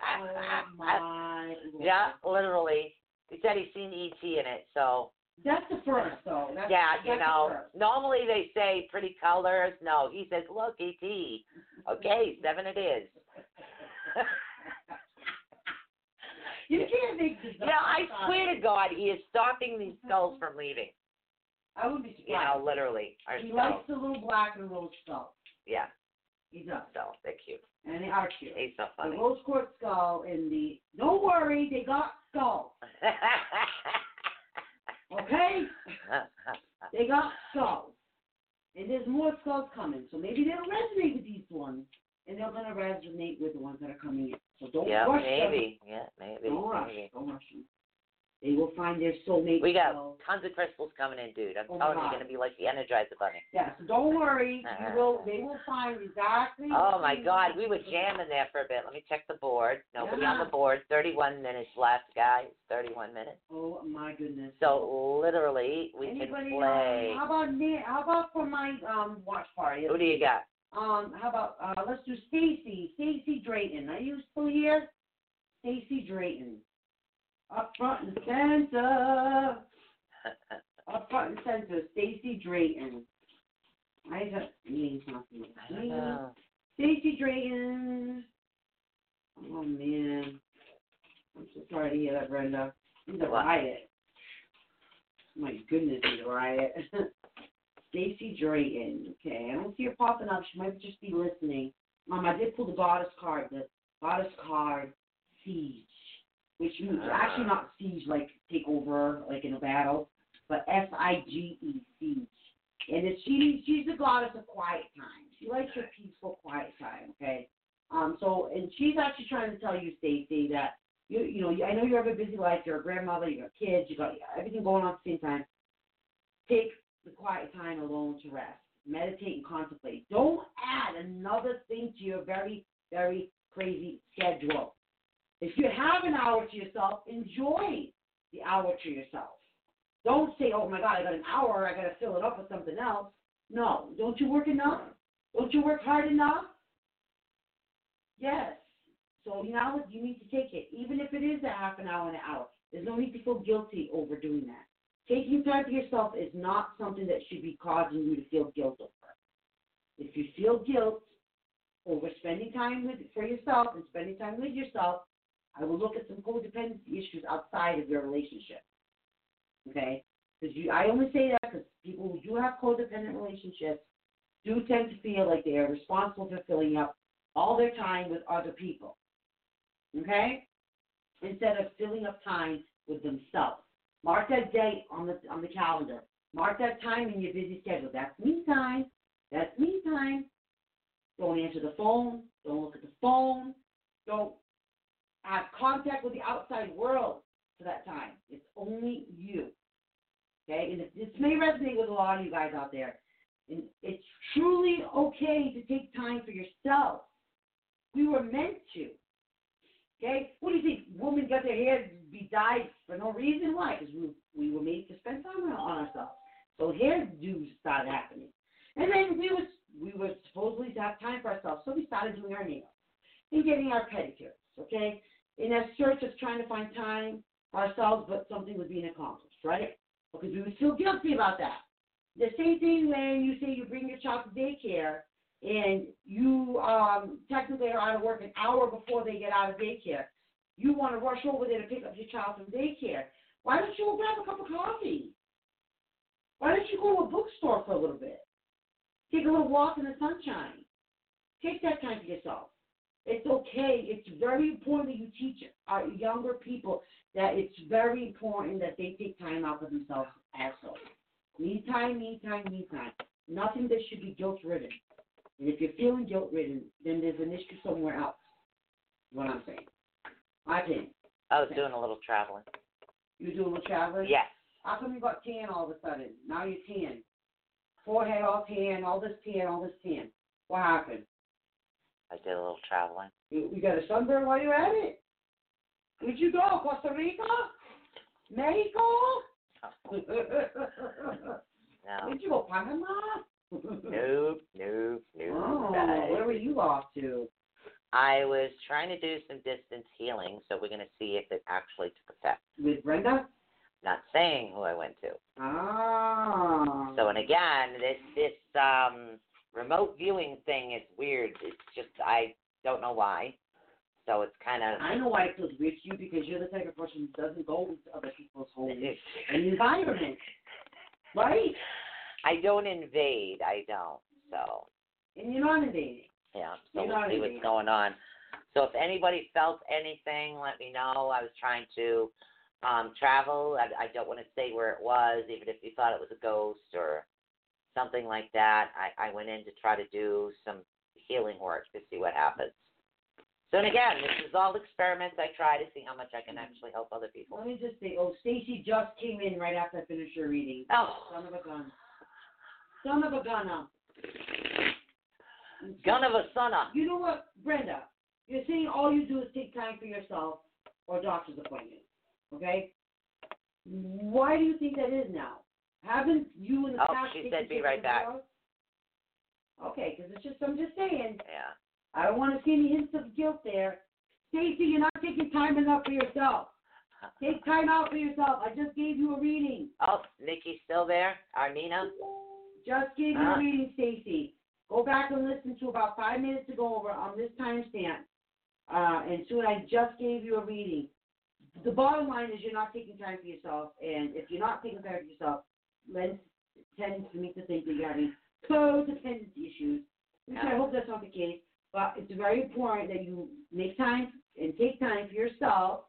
oh my Lord. *laughs* yeah, literally. He said he's seen ET in it. So That's the first, though. That's, yeah, that's you know, normally they say pretty colors. No, he says, look, ET. Okay, seven it is. *laughs* you can't make this You know, I swear to God, he is stopping these skulls from leaving. I would be surprised. You know, literally, he skulls. likes the little black and rose skull. Yeah, He does. so they're cute. And they are cute. He's so The funny. rose quartz skull and the. Don't worry, they got skulls. *laughs* Okay? *laughs* They got skulls. And there's more skulls coming. So maybe they'll resonate with these ones. And they're going to resonate with the ones that are coming in. So don't yeah, rush them. maybe. Yeah, maybe. Don't rush. maybe. Don't rush them. They will find their soulmate. We got tons of crystals coming in, dude. I'm Oh telling you, you're gonna be like the Energizer Bunny. yeah, so don't worry. You will. They will find exactly. Oh my God, we were jamming there for a bit. Let me check the board. Nobody on the board. 31 minutes left, guys. 31 minutes. Oh my goodness. So literally, we Anybody, can play. Um, how about me? How about for my um watch party? Who do you got? Um, how about uh let's do Stacy. Stacy Drayton. Are you still here? Stacy Drayton. Up front and center. Up front and center. Stacy Drayton. I got names nothing. I don't know. Stacy Drayton. Oh man. I'm so sorry to hear that, Brenda. He's a riot. My goodness, he's a riot. *laughs* Stacy Drayton. Okay, I don't see her popping up. She might just be listening. Um, I did pull the goddess card. The goddess card, Sige, which means Ah. actually not siege like take over like in a battle, but S I G E Sige. And it's, she she's the goddess of quiet time. She likes her peaceful quiet time. Okay. Um. So and she's actually trying to tell you, Stacy, that you you know you, I know you have a busy life. You're a grandmother. You got kids. You got everything going on at the same time. Take the quiet time alone to rest. Meditate and contemplate. Don't add another thing to your very, very crazy schedule. If you have an hour to yourself, enjoy the hour to yourself. Don't say, oh my God, I got an hour, I got to fill it up with something else. No. Don't you work enough? Don't you work hard enough? Yes. So now you need to take it, even if it is a half an hour and an hour. There's no need to feel guilty over doing that. Taking time for yourself is not something that should be causing you to feel guilt over. If you feel guilt over spending time with for yourself and spending time with yourself, I will look at some codependency issues outside of your relationship. Okay? Because I only say that because people who do have codependent relationships do tend to feel like they are responsible for filling up all their time with other people. Okay? Instead of filling up time with themselves. Mark that date on the on the calendar. Mark that time in your busy schedule. That's me time. That's me time. Don't answer the phone. Don't look at the phone. Don't have contact with the outside world for that time. It's only you. Okay? And this may resonate with a lot of you guys out there. And it's truly okay to take time for yourself. We were meant to. Okay? What do you think? Women got their hair be dyed for no reason? Why? Because we, we were made to spend time on ourselves. So hair hairdos started happening. And then we was we were supposedly to have time for ourselves, so we started doing our nails and getting our pedicures, okay? In that search of trying to find time ourselves, but something was being accomplished, right? Because we would feel guilty about that. The same thing when you say you bring your child to daycare and you um, technically are out of work an hour before they get out of daycare. You want to rush over there to pick up your child from daycare. Why don't you go grab a cup of coffee? Why don't you go to a bookstore for a little bit? Take a little walk in the sunshine. Take that time for yourself. It's okay. It's very important that you teach our younger people that it's very important that they take time out for themselves also. Me time, me time, me time. Nothing that should be guilt ridden. And if you're feeling guilt ridden, then there's an issue somewhere else. What I'm saying. My opinion. I was doing a little traveling. You were doing a little traveling? Yes. How come you got tan all of a sudden? Now you're tan. Forehead all tan, all this tan, all this tan. What happened? I did a little traveling. You, you got a sunburn while you're at it? Where'd you go? Costa Rica? Mexico? *laughs* No. Where'd you go? Panama? Nope, nope, nope. Oh, guys. where were you off to? I was trying to do some distance healing, so we're going to see if it actually took effect. With Brenda? Not saying who I went to. Ah. So, and again, this this um remote viewing thing is weird. It's just I don't know why. So it's kind of I know why it feels weird to you because you're the type of person who doesn't go into other people's homes and environments. Right? I don't invade. I don't. So And you're not invading. yeah. So You're we'll see invading. what's going on. So if anybody felt anything, let me know. I was trying to um travel. I, I don't want to say where it was, even if you thought it was a ghost or something like that. I, I went in to try to do some healing work to see what happens. So and again, this is all experiments I try to see how much I can actually help other people. Let me just say, oh, Stacy just came in right after I finished her reading. Oh, Son of a gun. Son of a gunner. gun of a sonner. You know what, Brenda? You're saying all you do is take time for yourself or doctor's appointment. Okay? Why do you think that is now? Haven't you in the Oh, past? she said be right back. Okay, because it's just I'm just saying. Yeah. I don't want to see any hints of guilt there. Stacy, you're not taking time enough for yourself. Take time out for yourself. I just gave you a reading. Oh, Nikki's still there. Arnina. Just gave you Ah. a reading, Stacy. Go back and listen to about five minutes ago over on this timestamp. Uh, and soon I just gave you a reading. The bottom line is you're not taking time for yourself, and if you're not taking time for yourself, Len tends to me to think that you're having codependency issues, which I hope that's not the case. But it's very important that you make time and take time for yourself.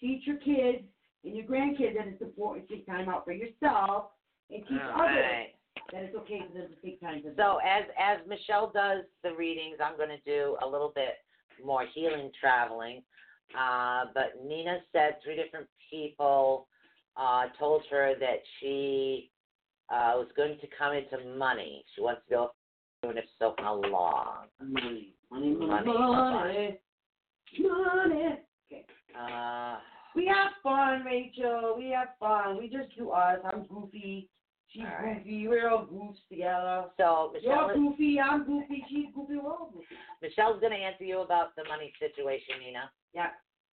Teach your kids and your grandkids that it's important to take time out for yourself and teach All others right. that it's okay for them to take time for So as as Michelle does the readings, I'm going to do a little bit more healing traveling. Uh, but Nina said three different people uh, told her that she uh, was going to come into money. She wants to go, and if so, how long? money. Money, money, Money, money. Okay. Uh, We have fun, Rachel. We have fun. We just do us. I'm goofy. She's right. goofy. We're all goofs together. so Michelle, You're goofy. I'm goofy. She's goofy. We're all goofy. Michelle's going to answer you about the money situation, Nina, Yeah.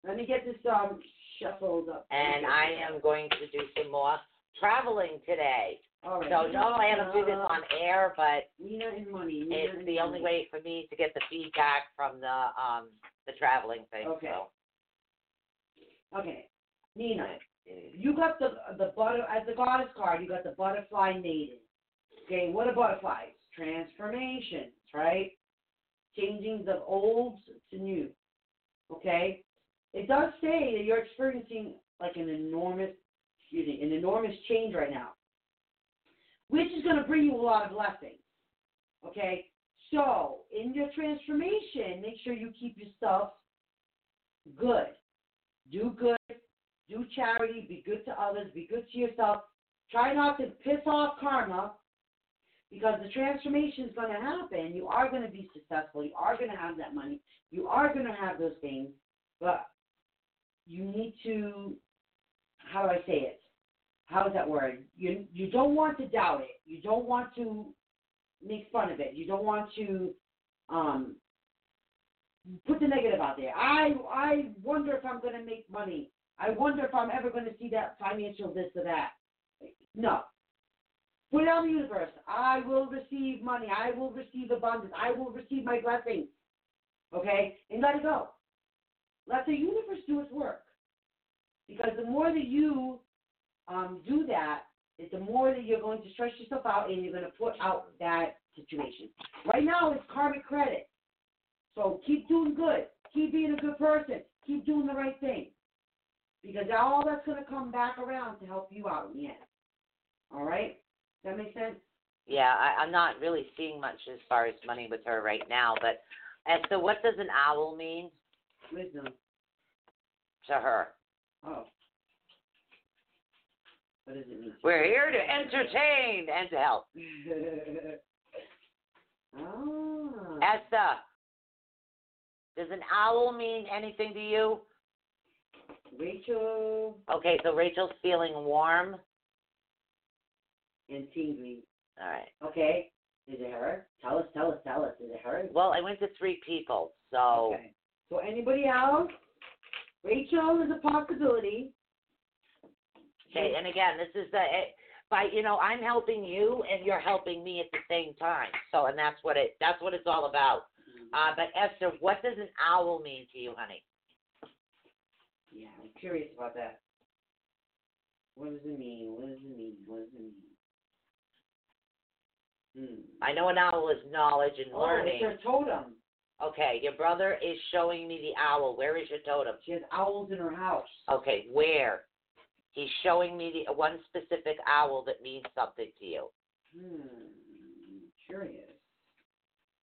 Let me get this um shuffled up. and I am going to do some more traveling today. All right. So normally I don't do this on air, but Nina and money. Nina it's and the only way for me to get the feedback from the um the traveling thing. Okay. So. Okay. Nina, you got the the butter as the goddess card. You got the butterfly maiden. Okay, what are butterflies? Transformations, right? Changing the old to new. Okay, it does say that you're experiencing like an enormous, excuse me, an enormous change right now, which is going to bring you a lot of blessings. Okay, so in your transformation, make sure you keep yourself good. Do good do charity, be good to others, be good to yourself. Try not to piss off karma because the transformation is going to happen. You are going to be successful. You are going to have that money. You are going to have those things. But you need to, how do I say it? How is that word? You, you don't want to doubt it. You don't want to make fun of it. You don't want to um, put the negative out there. I, I wonder if I'm going to make money. I wonder if I'm ever going to see that financial this or that. No. Put it out the universe. I will receive money. I will receive abundance. I will receive my blessings. Okay? And let it go. Let the universe do its work. Because the more that you um, do that, the more that you're going to stress yourself out and you're going to put out that situation. Right now, it's karmic credit. So keep doing good. Keep being a good person. Keep doing the right thing because all that's going to come back around to help you out in the end. All right? Does that make sense? Yeah, I, I'm not really seeing much as far as money with her right now, but and so what does an owl mean Wisdom. to her? Oh. What does it mean? We're here to entertain and to help. *laughs* ah. Esther, does an owl mean anything to you? Rachel Okay, so Rachel's feeling warm. and tingly. All right. Okay. Is it her? Tell us, tell us, tell us. Is it her? Well, I went to three people, so Okay. So anybody else? Rachel is a possibility. okay. And again, this is the eh, by you know I'm helping you and you're helping me at the same time. So and that's what it that's what it's all about. Uh, but Esther, what does an owl mean to you, honey? Yeah, I'm curious about that. What does it mean? What does it mean? What does it mean? Hmm. I know an owl is knowledge and Oh, learning. it's her totem. Okay, your brother is showing me the owl. Where is your totem? She has owls in her house. Okay, where? He's showing me the one specific owl that means something to you. Hmm. Curious.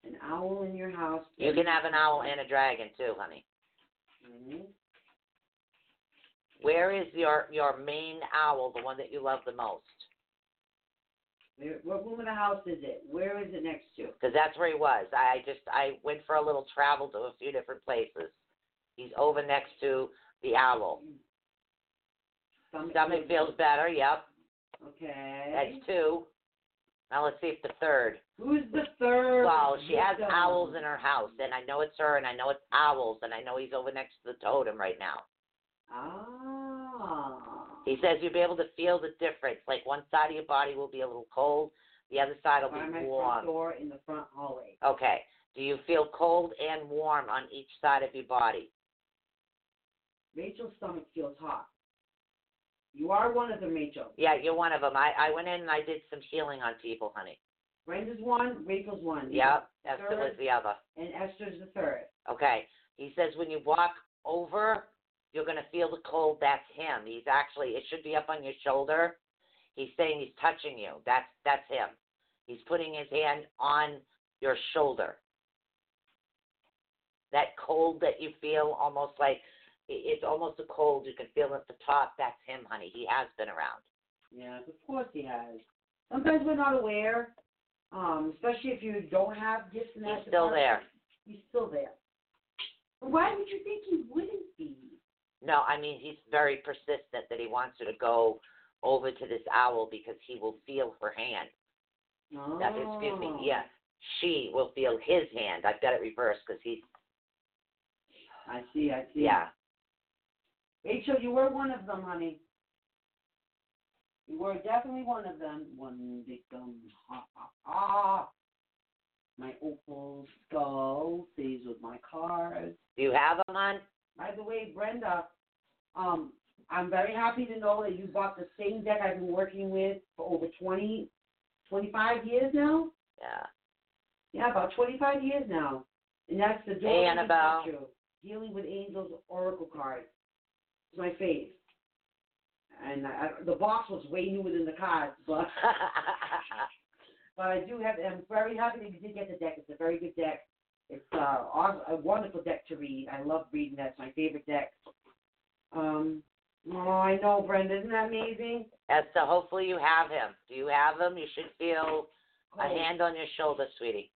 An owl in your house. You can have an owl and a dragon too, honey. Mhm. Where is your your main owl, the one that you love the most? Where, what room of the house is it? Where is it next to? Because that's where he was. I just I went for a little travel to a few different places. He's over next to the owl. Stomach feels better. Yep, Okay. that's two. Now let's see if the third. Who's the third? Well, she has owls in her house, and I know it's her, and I know it's owls, and I know he's over next to the totem right now. Ah. He says you'll be able to feel the difference. Like one side of your body will be a little cold, the other side will be warm. door in the front hallway. Okay. Do you feel cold and warm on each side of your body? Rachel's stomach feels hot. You are one of them, Rachel. Yeah, you're one of them. I I went in and I did some healing on people, honey. Brenda's one, Rachel's one. Yep. Esther was the other. And Esther's the third. Okay. He says when you walk over, you're going to feel the cold. That's him. He's actually, it should be up on your shoulder. He's saying he's touching you. That's that's him. He's putting his hand on your shoulder. That cold that you feel, almost like it's almost a cold you can feel at the top. That's him, honey. He has been around. Yes, of course he has. Sometimes we're not aware, um, especially if you don't have gifts that He's still there. He's still there. But why would you think he wouldn't be? No, I mean he's very persistent that he wants her to go over to this owl because he will feel her hand. No. That, excuse me, oh. yes. She will feel his hand. I've got it reversed because he's, I see, I see. yeah. Rachel, you were one of them, honey. You were definitely one of them. One victim. Ha ha ha. My opal skull stays with my cards. Do you have him on? By the way, Brenda, um, I'm very happy to know that you bought the same deck I've been working with for over 20, 25 years now. Yeah. Yeah, about 25 years now. And that's the Hey, Door Annabelle. Statue, Dealing with Angels Oracle cards. It's my fave. And I, I- the box was way newer than the cards, but *laughs* *laughs* but I do have. I'm very happy that you did get the deck. It's a very good deck. It's uh, aw- a wonderful deck to read. I love reading that. It's my favorite deck. Um, oh, I know, Brenda. Isn't that amazing? Esther, hopefully you have him. Do you have him? You should feel a Oh. hand on your shoulder, sweetie.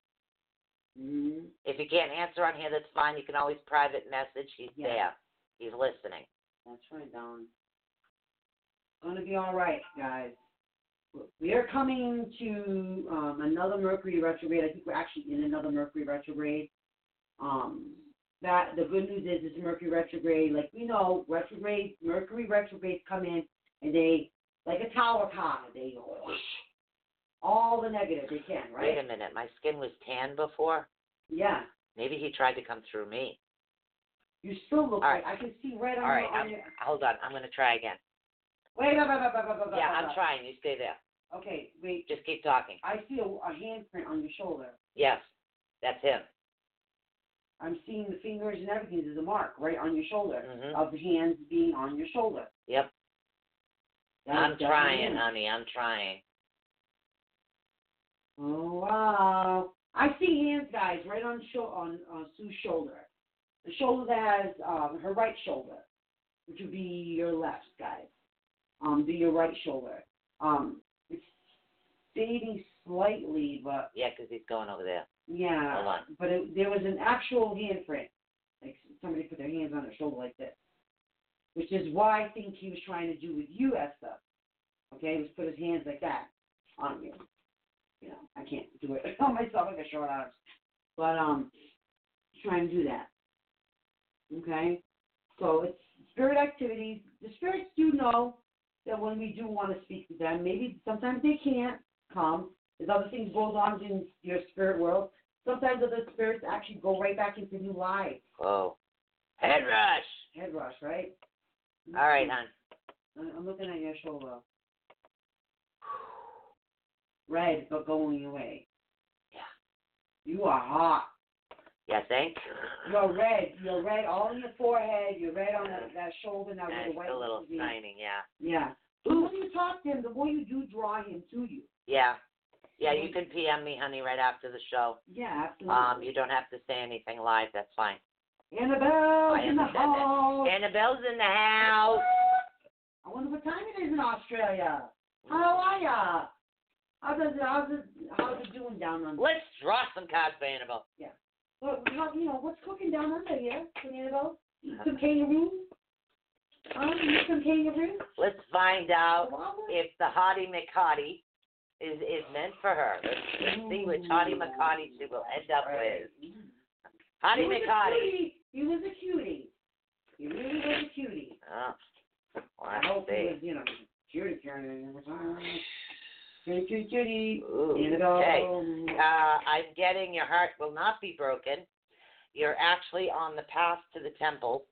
Mhm. If you can't answer on here, that's fine. You can always private message. He's Yeah. there. He's listening. That's right, Don. Gonna be all right, guys. We are coming to um, another Mercury retrograde. I think we're actually in another Mercury retrograde. Um, that the good news is this Mercury retrograde, like we know, retrograde Mercury retrogrades come in and they like a tower car. They whoosh, all the negative they can, right? Wait a minute. My skin was tan before. Yeah. Maybe he tried to come through me. You still look All right. like I can see right on, All right. your, on your hold on. I'm going to try again. Wait, wait, wait, wait, wait, wait, wait, Yeah, I'm trying. You stay there. Okay, wait. Just keep talking. I see a, a handprint on your shoulder. Yes, that's him. I'm seeing the fingers and everything. There's a mark right on your shoulder Mhm. of the hands being on your shoulder. Yep. That I'm trying, honey. I'm trying. Oh wow! I see hands, guys, right on sho- on on Sue's shoulder. The shoulder that has um, her right shoulder, which would be your left, guys. Um, be your right shoulder. Um, it's fading slightly, but yeah, because he's going over there. yeah. Hold on. But it, there was an actual handprint, like somebody put their hands on their shoulder like this, which is why I think he was trying to do with you, Esther. Okay, he was put his hands like that on you. You know, I can't do it *laughs* on myself like a short arms, but um, trying to do that. Okay, so it's spirit activities. The spirits do know that when we do want to speak to them, maybe sometimes they can't come. There's other things goes on in your spirit world. Sometimes other spirits actually go right back into new lives. Whoa. Head rush. Head rush, right? All right, hon. I'm I'm looking at your shoulder. *sighs* Red, but going away. Yeah. You are hot. Yeah, think. You're red. You're red all in the forehead. You're red on that, that shoulder now And the little shining, yeah. Yeah. The more you talk to him, the more you do draw him to you. Yeah. Yeah, you can PM me, honey, right after the show. Yeah, absolutely. Um, you don't have to say anything live. That's fine. Annabelle I in the that. house. Annabelle's in the house. I wonder what time it is in Australia. How are ya? How's it, how's it, how's it doing down under? Let's draw some cards for Annabelle. What, how, you know, what's cooking down under here? Eat some kangaroo? Um, eat some kangaroo? Let's find out if the Hottie McHottie is is meant for her. Let's, let's see which Hottie McHottie she will end up with. Hottie McHottie. He was a cutie. He really was a cutie. Oh, I let's hope he see. was, you know, cutie, cutie. Cutie. Ooh, okay. Uh, I'm getting your heart will not be broken. You're actually on the path to the temple.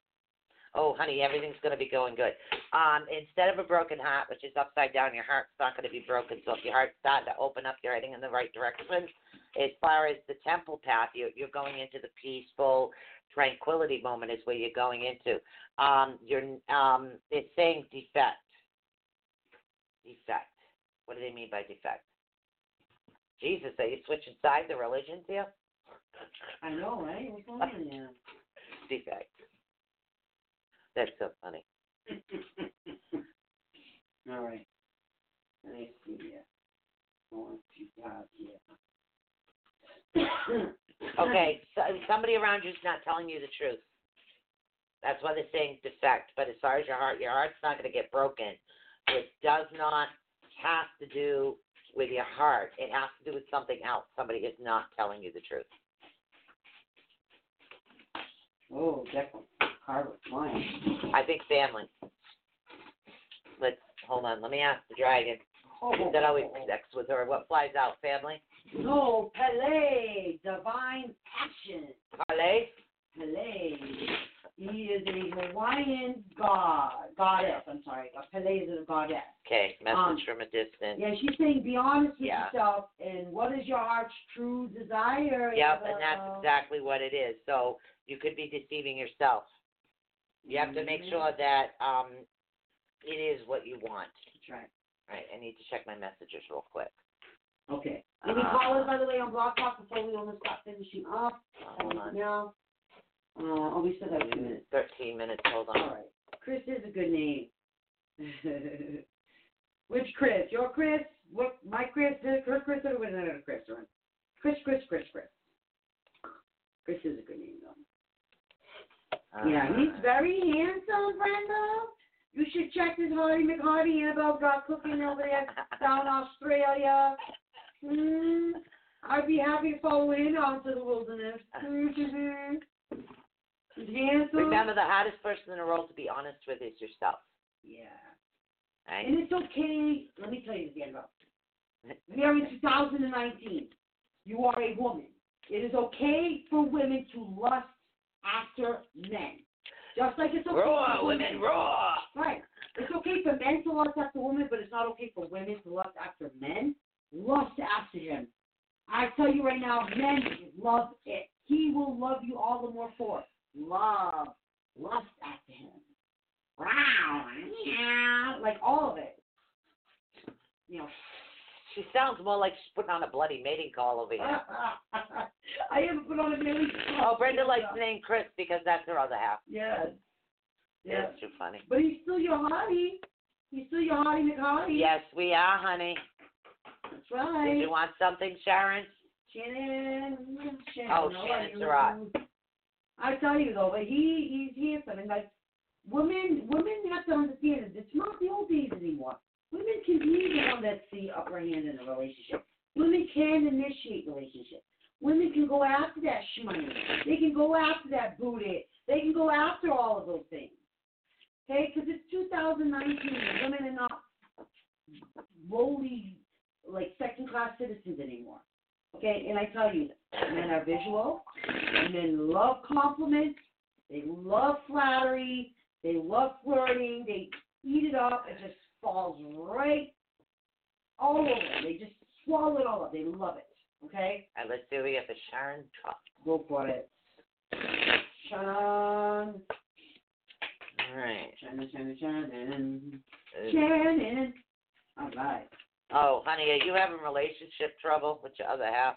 Oh, honey, everything's going to be going good. Um, instead of a broken heart, which is upside down, your heart's not going to be broken. So if your heart's starting to open up, you're heading in the right direction. As far as the temple path, you're, you're going into the peaceful tranquility moment is where you're going into. Um, you're, um, it's saying defect. Defect. What do they mean by defect? Jesus, are you switching sides of religions here? I know, right? What's going on here? *laughs* Defect. That's so funny. *laughs* All right. Let me see here. One, two, five, here. Okay, *coughs* so somebody around you's not telling you the truth. That's why they're saying defect. But as far as your heart, your heart's not going to get broken. It does not have to do with your heart. It has to do with something else. Somebody is not telling you the truth. Oh, definitely. Card was flying. I think family. Let's hold on. Let me ask the dragon. Oh, That always connects with her. What flies out? Family. No, Pele, divine passion. Parlay. Pele. He is a Hawaiian god, goddess. I'm sorry. a Pele is a goddess. Okay. Message Um, from a distance. Yeah, she's saying be honest with Yeah. yourself and what is your heart's true desire? Yep, and Uh, that's exactly what it is. So you could be deceiving yourself. You have to make sure that um it is what you want. That's right. All right, I need to check my messages real quick. Okay. Any Uh, callers, by the way, on BlogTalk before we almost got finishing up? Uh, hold on. Now, uh, oh, we still have two minutes. Thirteen minutes. Hold on. right. Chris is a good name. *laughs* Which Chris? Your Chris? What? My Chris? This Chris? Chris? Or was another Chris? Or Chris? Chris? Chris? Chris? Chris is a good name though. Yeah, he's Uh, very handsome, Brenda. You should check this Hardy McHardy Annabelle got cooking over there down Australia. Mm, I'd be happy to follow him out to the wilderness. *laughs* Mm-hmm. Handsome. Remember, the hardest person in the world to be honest with is yourself. Yeah. Right? And it's okay. Let me tell you Annabelle. We are in 2019. You are a woman. It is okay for women to lust after men. Just like it's okay Roar, for women, roar! Right. It's okay for men to lust after women, but it's not okay for women to lust after men. Lust after him. I tell you right now, men love it. He will love you all the more for it. Love. Lust after him. Wow. Yeah. Like all of it. You know. She sounds more like she's putting on a bloody mating call over here. *laughs* I haven't put on a really. Oh, Brenda likes the name Chris because that's her other half. Yes. Yes. That's too funny. But he's still your hottie. He's still your hottie McHottie. Yes, we are, honey. That's right. Did you want something, Sharon? Shannon. Shannon. Oh, how Shannon are you? Surratt. I tell you though, but he he's handsome and like women women have to understand that it's not the old days anymore. Women can be the one that's the upper hand in a relationship. Women can initiate relationships. Women can go after that money. They can go after that booty. They can go after all of those things. Okay, because it's 2019. Women are not lowly, like second class citizens anymore. Okay, and I tell you, men are visual. Men love compliments. They love flattery. They love flirting. They eat it up. It just falls right all over. them. They just swallow it all up. They love it. Okay, And let's see what we got for Sharon Trump. go for it. Sean, All right. Shannon, Shannon, Shannon, Uh, Shannon. All right. Oh, honey, are you having relationship trouble with your other half?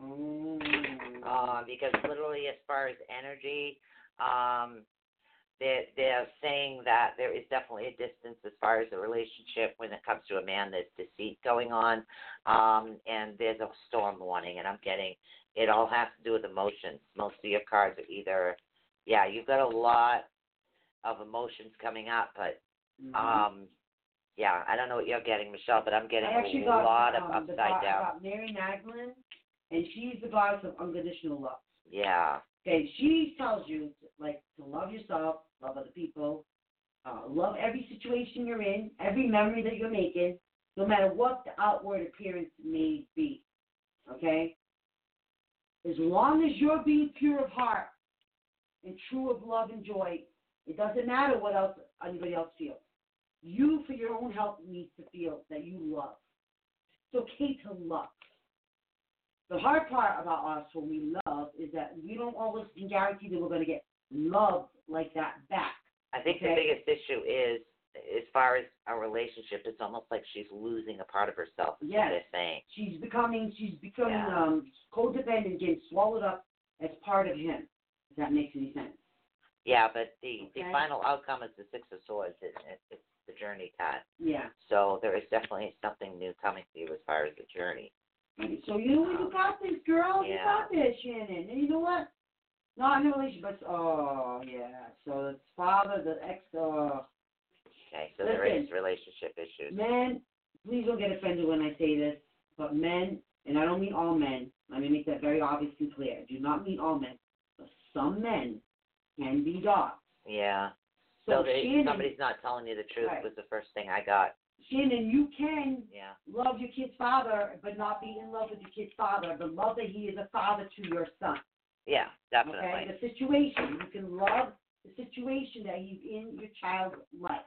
Mm. Uh, because literally, as far as energy, um, they're they're saying that there is definitely a distance as far as the relationship when it comes to a man. There's deceit going on, um, and there's a storm warning. And I'm getting it all has to do with emotions. Most of your cards are either, yeah, you've got a lot of emotions coming up, but Mhm. um, yeah, I don't know what you're getting, Michelle, but I'm getting a got lot of um, the upside I down. got Mary Magdalene, and she's the goddess of unconditional love. Yeah, Okay, she tells you like to love yourself, love other people, uh, love every situation you're in, every memory that you're making, no matter what the outward appearance may be. Okay? As long as you're being pure of heart and true of love and joy, it doesn't matter what else anybody else feels. You, for your own health, needs to feel that you love. It's okay to love. The hard part about us when we love is that we don't always guarantee that we're going to get love like that back. I think the biggest issue is as far as our relationship, it's almost like she's losing a part of herself. Yes. She's becoming, she's becoming Yeah. um, codependent, getting swallowed up as part of him. If that makes any sense. Yeah, but the the final outcome is the Six of Swords. It, it, it's the journey card. Yeah. So there is definitely something new coming to you as far as the journey. So you know? You got this, girl. You got this, Shannon. And you know what? Not in a relationship, but oh yeah. So it's father, the ex. Uh, Okay, so there is Listen. relationship issues. men, please don't get offended when I say this, but men, and I don't mean all men. Let me make that very obvious and clear. I do not mean all men, but some men can be dogs. Yeah. So So they, Shannon, somebody's not telling you the truth Right. was the first thing I got. Shannon, you can Yeah. love your kid's father, but not be in love with your kid's father, but love that he is a father to your son. Yeah, definitely. Okay, the situation. You can love the situation that he's in your child's life.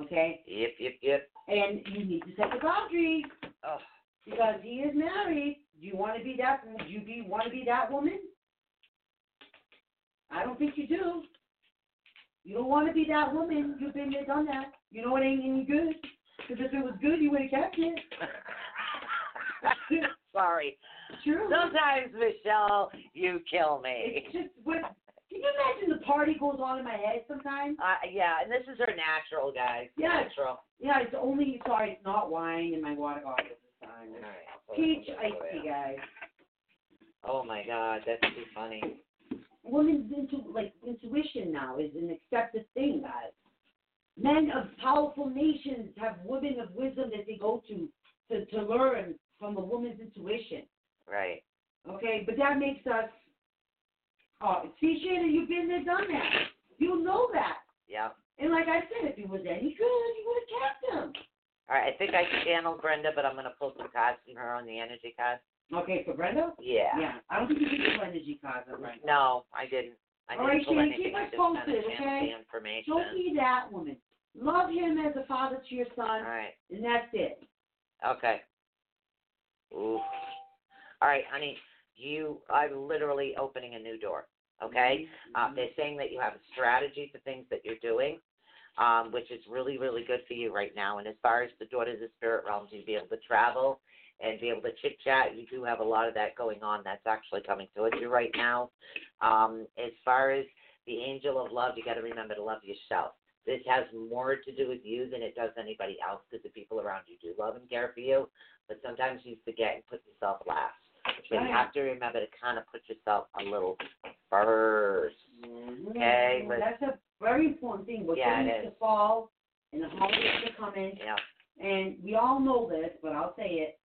Okay, Yep, yep, yep. and you need to set the boundaries Oh, because he is married. Do you want to be that? Do you be want to be that woman? I don't think you do. You don't want to be that woman. You've been there, done that. You know it ain't any good. Because if it was good, you would have kept it. *laughs* Sorry. True. Sometimes, Michelle, you kill me. It's just what. Can you imagine the party goes on in my head sometimes? Uh, yeah, and this is her natural, guys. Yeah. Natural. Yeah, it's only sorry, it's not wine in my water bottle this time. All right. Peach iced tea, guys. Oh my God, that's too funny. Women's into like intuition now is an accepted thing, guys. Men of powerful nations have women of wisdom that they go to to to learn from a woman's intuition. Right. Okay, but that makes us. Oh, see, Shannon, you've been there, done that. You know that. Yeah. And like I said, if he was any good, you would have kept him. All right. I think I channeled Brenda, but I'm gonna pull some cards from her on the energy card. Okay, for Brenda? Yeah. Yeah. I don't think you can do energy cards on Brenda. No, I didn't. I All didn't right, pull keep us posted, okay? information. Don't be that woman. Love him as a father to your son, All right. and that's it. Okay. Ooh. All right, honey. You are literally opening a new door. Okay. Uh, they're saying that you have a strategy for things that you're doing, um, which is really, really good for you right now. And as far as the Daughters of the Spirit realms, you'll be able to travel and be able to chit chat. You do have a lot of that going on. That's actually coming towards you right now. Um, as far as the angel of love, you got to remember to love yourself. This has more to do with you than it does anybody else because the people around you do love and care for you, but sometimes you forget and put yourself last. So you have to remember to kind of put yourself a little first. Okay, but- that's a very important thing. We're Yeah, to fall, and the holidays are coming, Yeah. and we all know this, but I'll say it.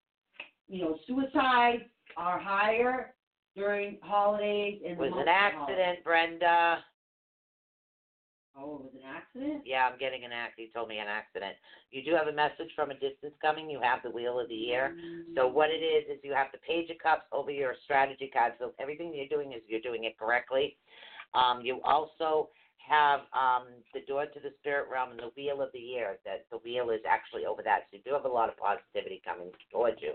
You know, suicides are higher during holidays and was an accident, Brenda. Oh, it was an accident. Yeah, I'm getting an accident. You told me an accident. You do have a message from a distance coming. You have the wheel of the year. So what it is is you have the page of cups over your strategy card. So everything you're doing is you're doing it correctly. Um, you also have um, the door to the spirit realm and the wheel of the year. That the wheel is actually over that. So you do have a lot of positivity coming towards you.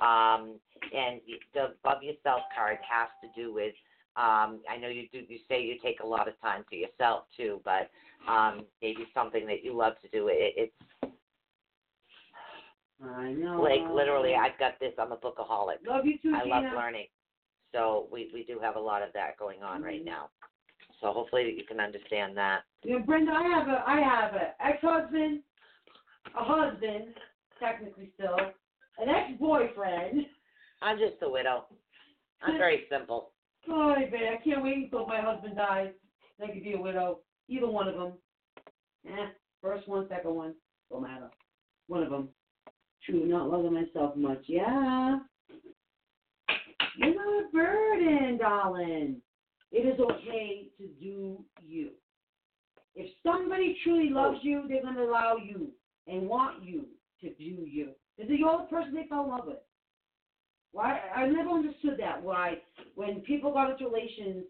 Um, and the above yourself card has to do with. Um, I know you do. You say you take a lot of time for yourself too, but um, maybe something that you love to do. It, it's I know. Like literally, I've got this. I'm a bookaholic. love you too, I Gina. love learning. So we we do have a lot of that going on right Mhm. now. So hopefully you can understand that. You know, Brenda, I have a I have a ex husband, a husband, technically still, an ex boyfriend. I'm just a widow. I'm very simple. Oh, man, I can't wait until my husband dies. Then I could be a widow. Either one of them. Eh, first one, second one, don't matter. One of them. True, not loving myself much. Yeah. You're not a burden, darling. It is okay to do you. If somebody truly loves you, they're going to allow you and want you to do you. Because you're the person they fell in love with. Why? I never understood that. Why, when people got into relations,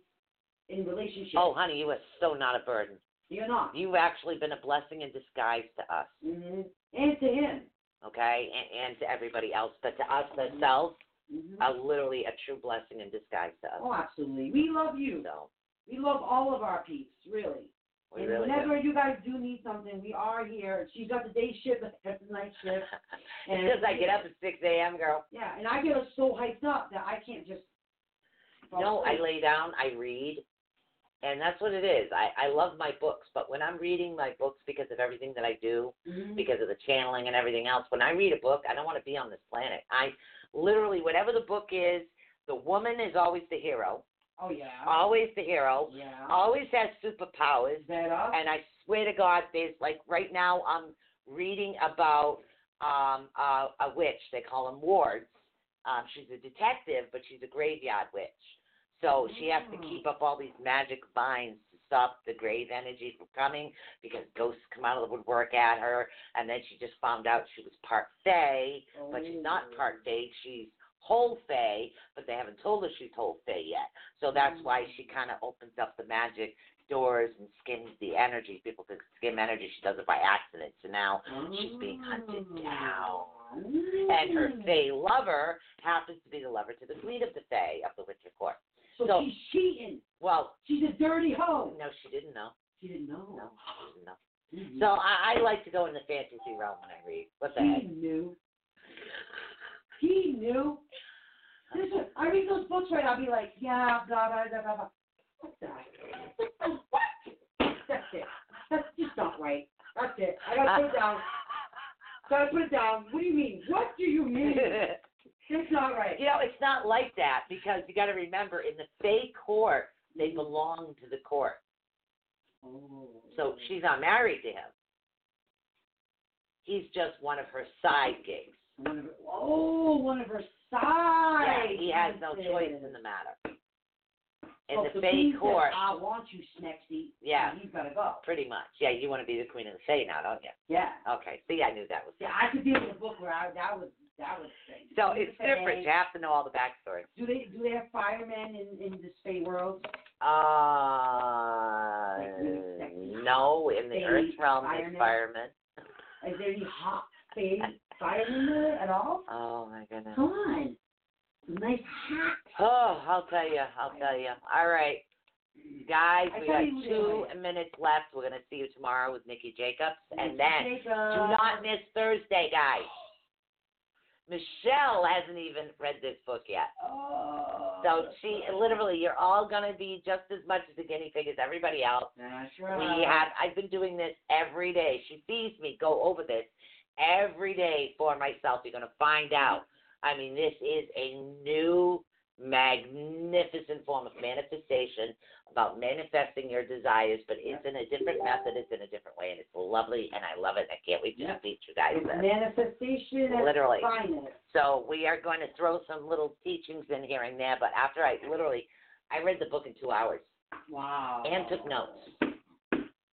in relationships, Oh, honey, you are so not a burden. you're not. You've actually been a blessing in disguise to us, hmm And to him. okay, and, and to everybody else. But to us ourselves, hmm are literally a true blessing in disguise to us. Oh, absolutely. We love you. So We love all of our peeps, really. We and really whenever do. you guys do need something, we are here. She's got the day shift, that's the *laughs* night shift. *laughs* It's just I get up at six a.m., girl. Yeah, and I get so hyped up that I can't just. No, I lay down, I read, and that's what it is. I I love my books, but when I'm reading my books because of everything that I do, Mhm. because of the channeling and everything else, when I read a book, I don't want to be on this planet. I literally, whatever the book is, the woman is always the hero, Oh yeah. always the hero, yeah. always has superpowers, that and I swear to God, there's like right now I'm reading about um uh, a witch. They call them wards. Um, she's a detective, but she's a graveyard witch. So she has to Oh. keep up all these magic vines to stop the grave energy from coming because ghosts come out of the woodwork at her. And then she just found out she was part fae, but she's not Oh. part fae. She's whole fae, but they haven't told her she's whole fae yet. So that's why she kind of opens up the magic doors and skims the energy. People think skim energy. She does it by accident. So now she's being hunted down. And her fae lover happens to be the lover to the queen of the fae of the Winter Court. So, so- she's cheating. Well, She's a dirty hoe. no, she didn't know. She didn't know. No, she didn't know. Mhm. So I, I like to go in the fantasy realm when I read. What the he heck? knew. He knew. Listen, I read those books right. I'll be like, yeah, blah blah blah blah. blah. What the? What? That's it. That's just not right. That's it. I gotta put it down. Gotta put it down. What do you mean? What do you mean? *laughs* It's not right. you know, it's not like that because you got to remember in the Fae court, they belong to the court. Oh. So she's not married to him. He's just one of her side gigs. One of her, oh, one of her Yeah, sides. he has no choice in the matter. In Oh, the so queen says, court, I want you, Snexy. Yeah. He's gotta go. pretty much. Yeah, you want to be the queen of the Fae now, don't you? Yeah. Okay. See, I knew that was. Yeah, I could be in the book where I that was that was. So it's different. You have to know all the backstory. Do they do they have firemen in in the Spay world? Uh, Like no, in the Fae Earth realm, firemen? firemen. Is there any hot *laughs* Spay there at all? Oh my goodness. Come on, nice hot. Oh, I'll tell you. I'll tell you. All right, guys, we got two minutes left. We're gonna see you tomorrow with Nikki Jacobs, and then Jacob. do not miss Thursday, guys. Michelle hasn't even read this book yet. Oh, So she literally, you're all gonna be just as much as a guinea pig as everybody else. That's right. We have. I've been doing this every day. She sees me go over this every day for myself. You're gonna find out. I mean, this is a new, magnificent form of manifestation about manifesting your desires, but it's in a different method. It's in a different way, and it's lovely, and I love it. I can't wait to Yeah. teach you guys It's this. manifestation Literally. So we are going to throw some little teachings in here and there. But after I literally, I read the book in two hours Wow. and took notes.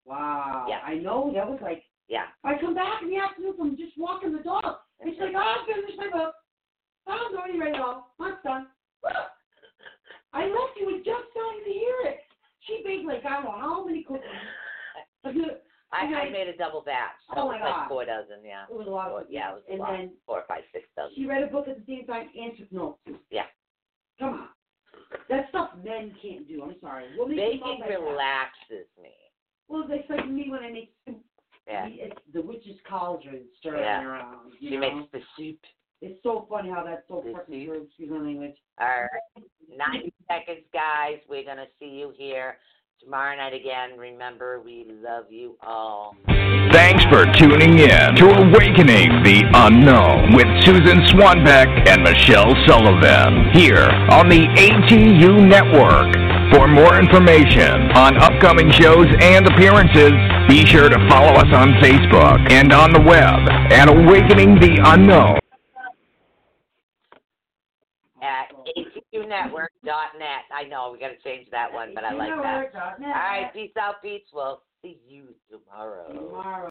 Wow. Yeah. I know that was like Yeah. I come back in the afternoon from just walking the dog. And she's like, oh, I'm finished my book. I'm already ready to go. I'm done. I left you with just starting to hear it. She baked like I don't know how many cookies. I, I made a double batch. So Oh, my was God. like four dozen, yeah. It was a lot Four, yeah, it was a lot. then Four, five, six dozen. she read a book at the same time and took notes. Yeah. Come on. That stuff men can't do. I'm sorry. Can Baking relaxes me. Well, it's like me when I make soup. Yeah. It's the witch's cauldron stirring Yeah. around. You She know? makes the soup. It's so funny how that's so The freaking soup. true. Excuse my language. All right. 90 seconds, guys. We're going to see you here tomorrow night again. Remember, we love you all. Thanks for tuning in to Awakening the Unknown with Susan Swanbeck and Michelle Sullivan here on the ATU Network. For more information on upcoming shows and appearances, be sure to follow us on Facebook and on the web at Awakening the Unknown. At atunetwork.net. I know, we got to change that one, but I like that. All right. Peace out, Pete's. We'll see you tomorrow. Tomorrow.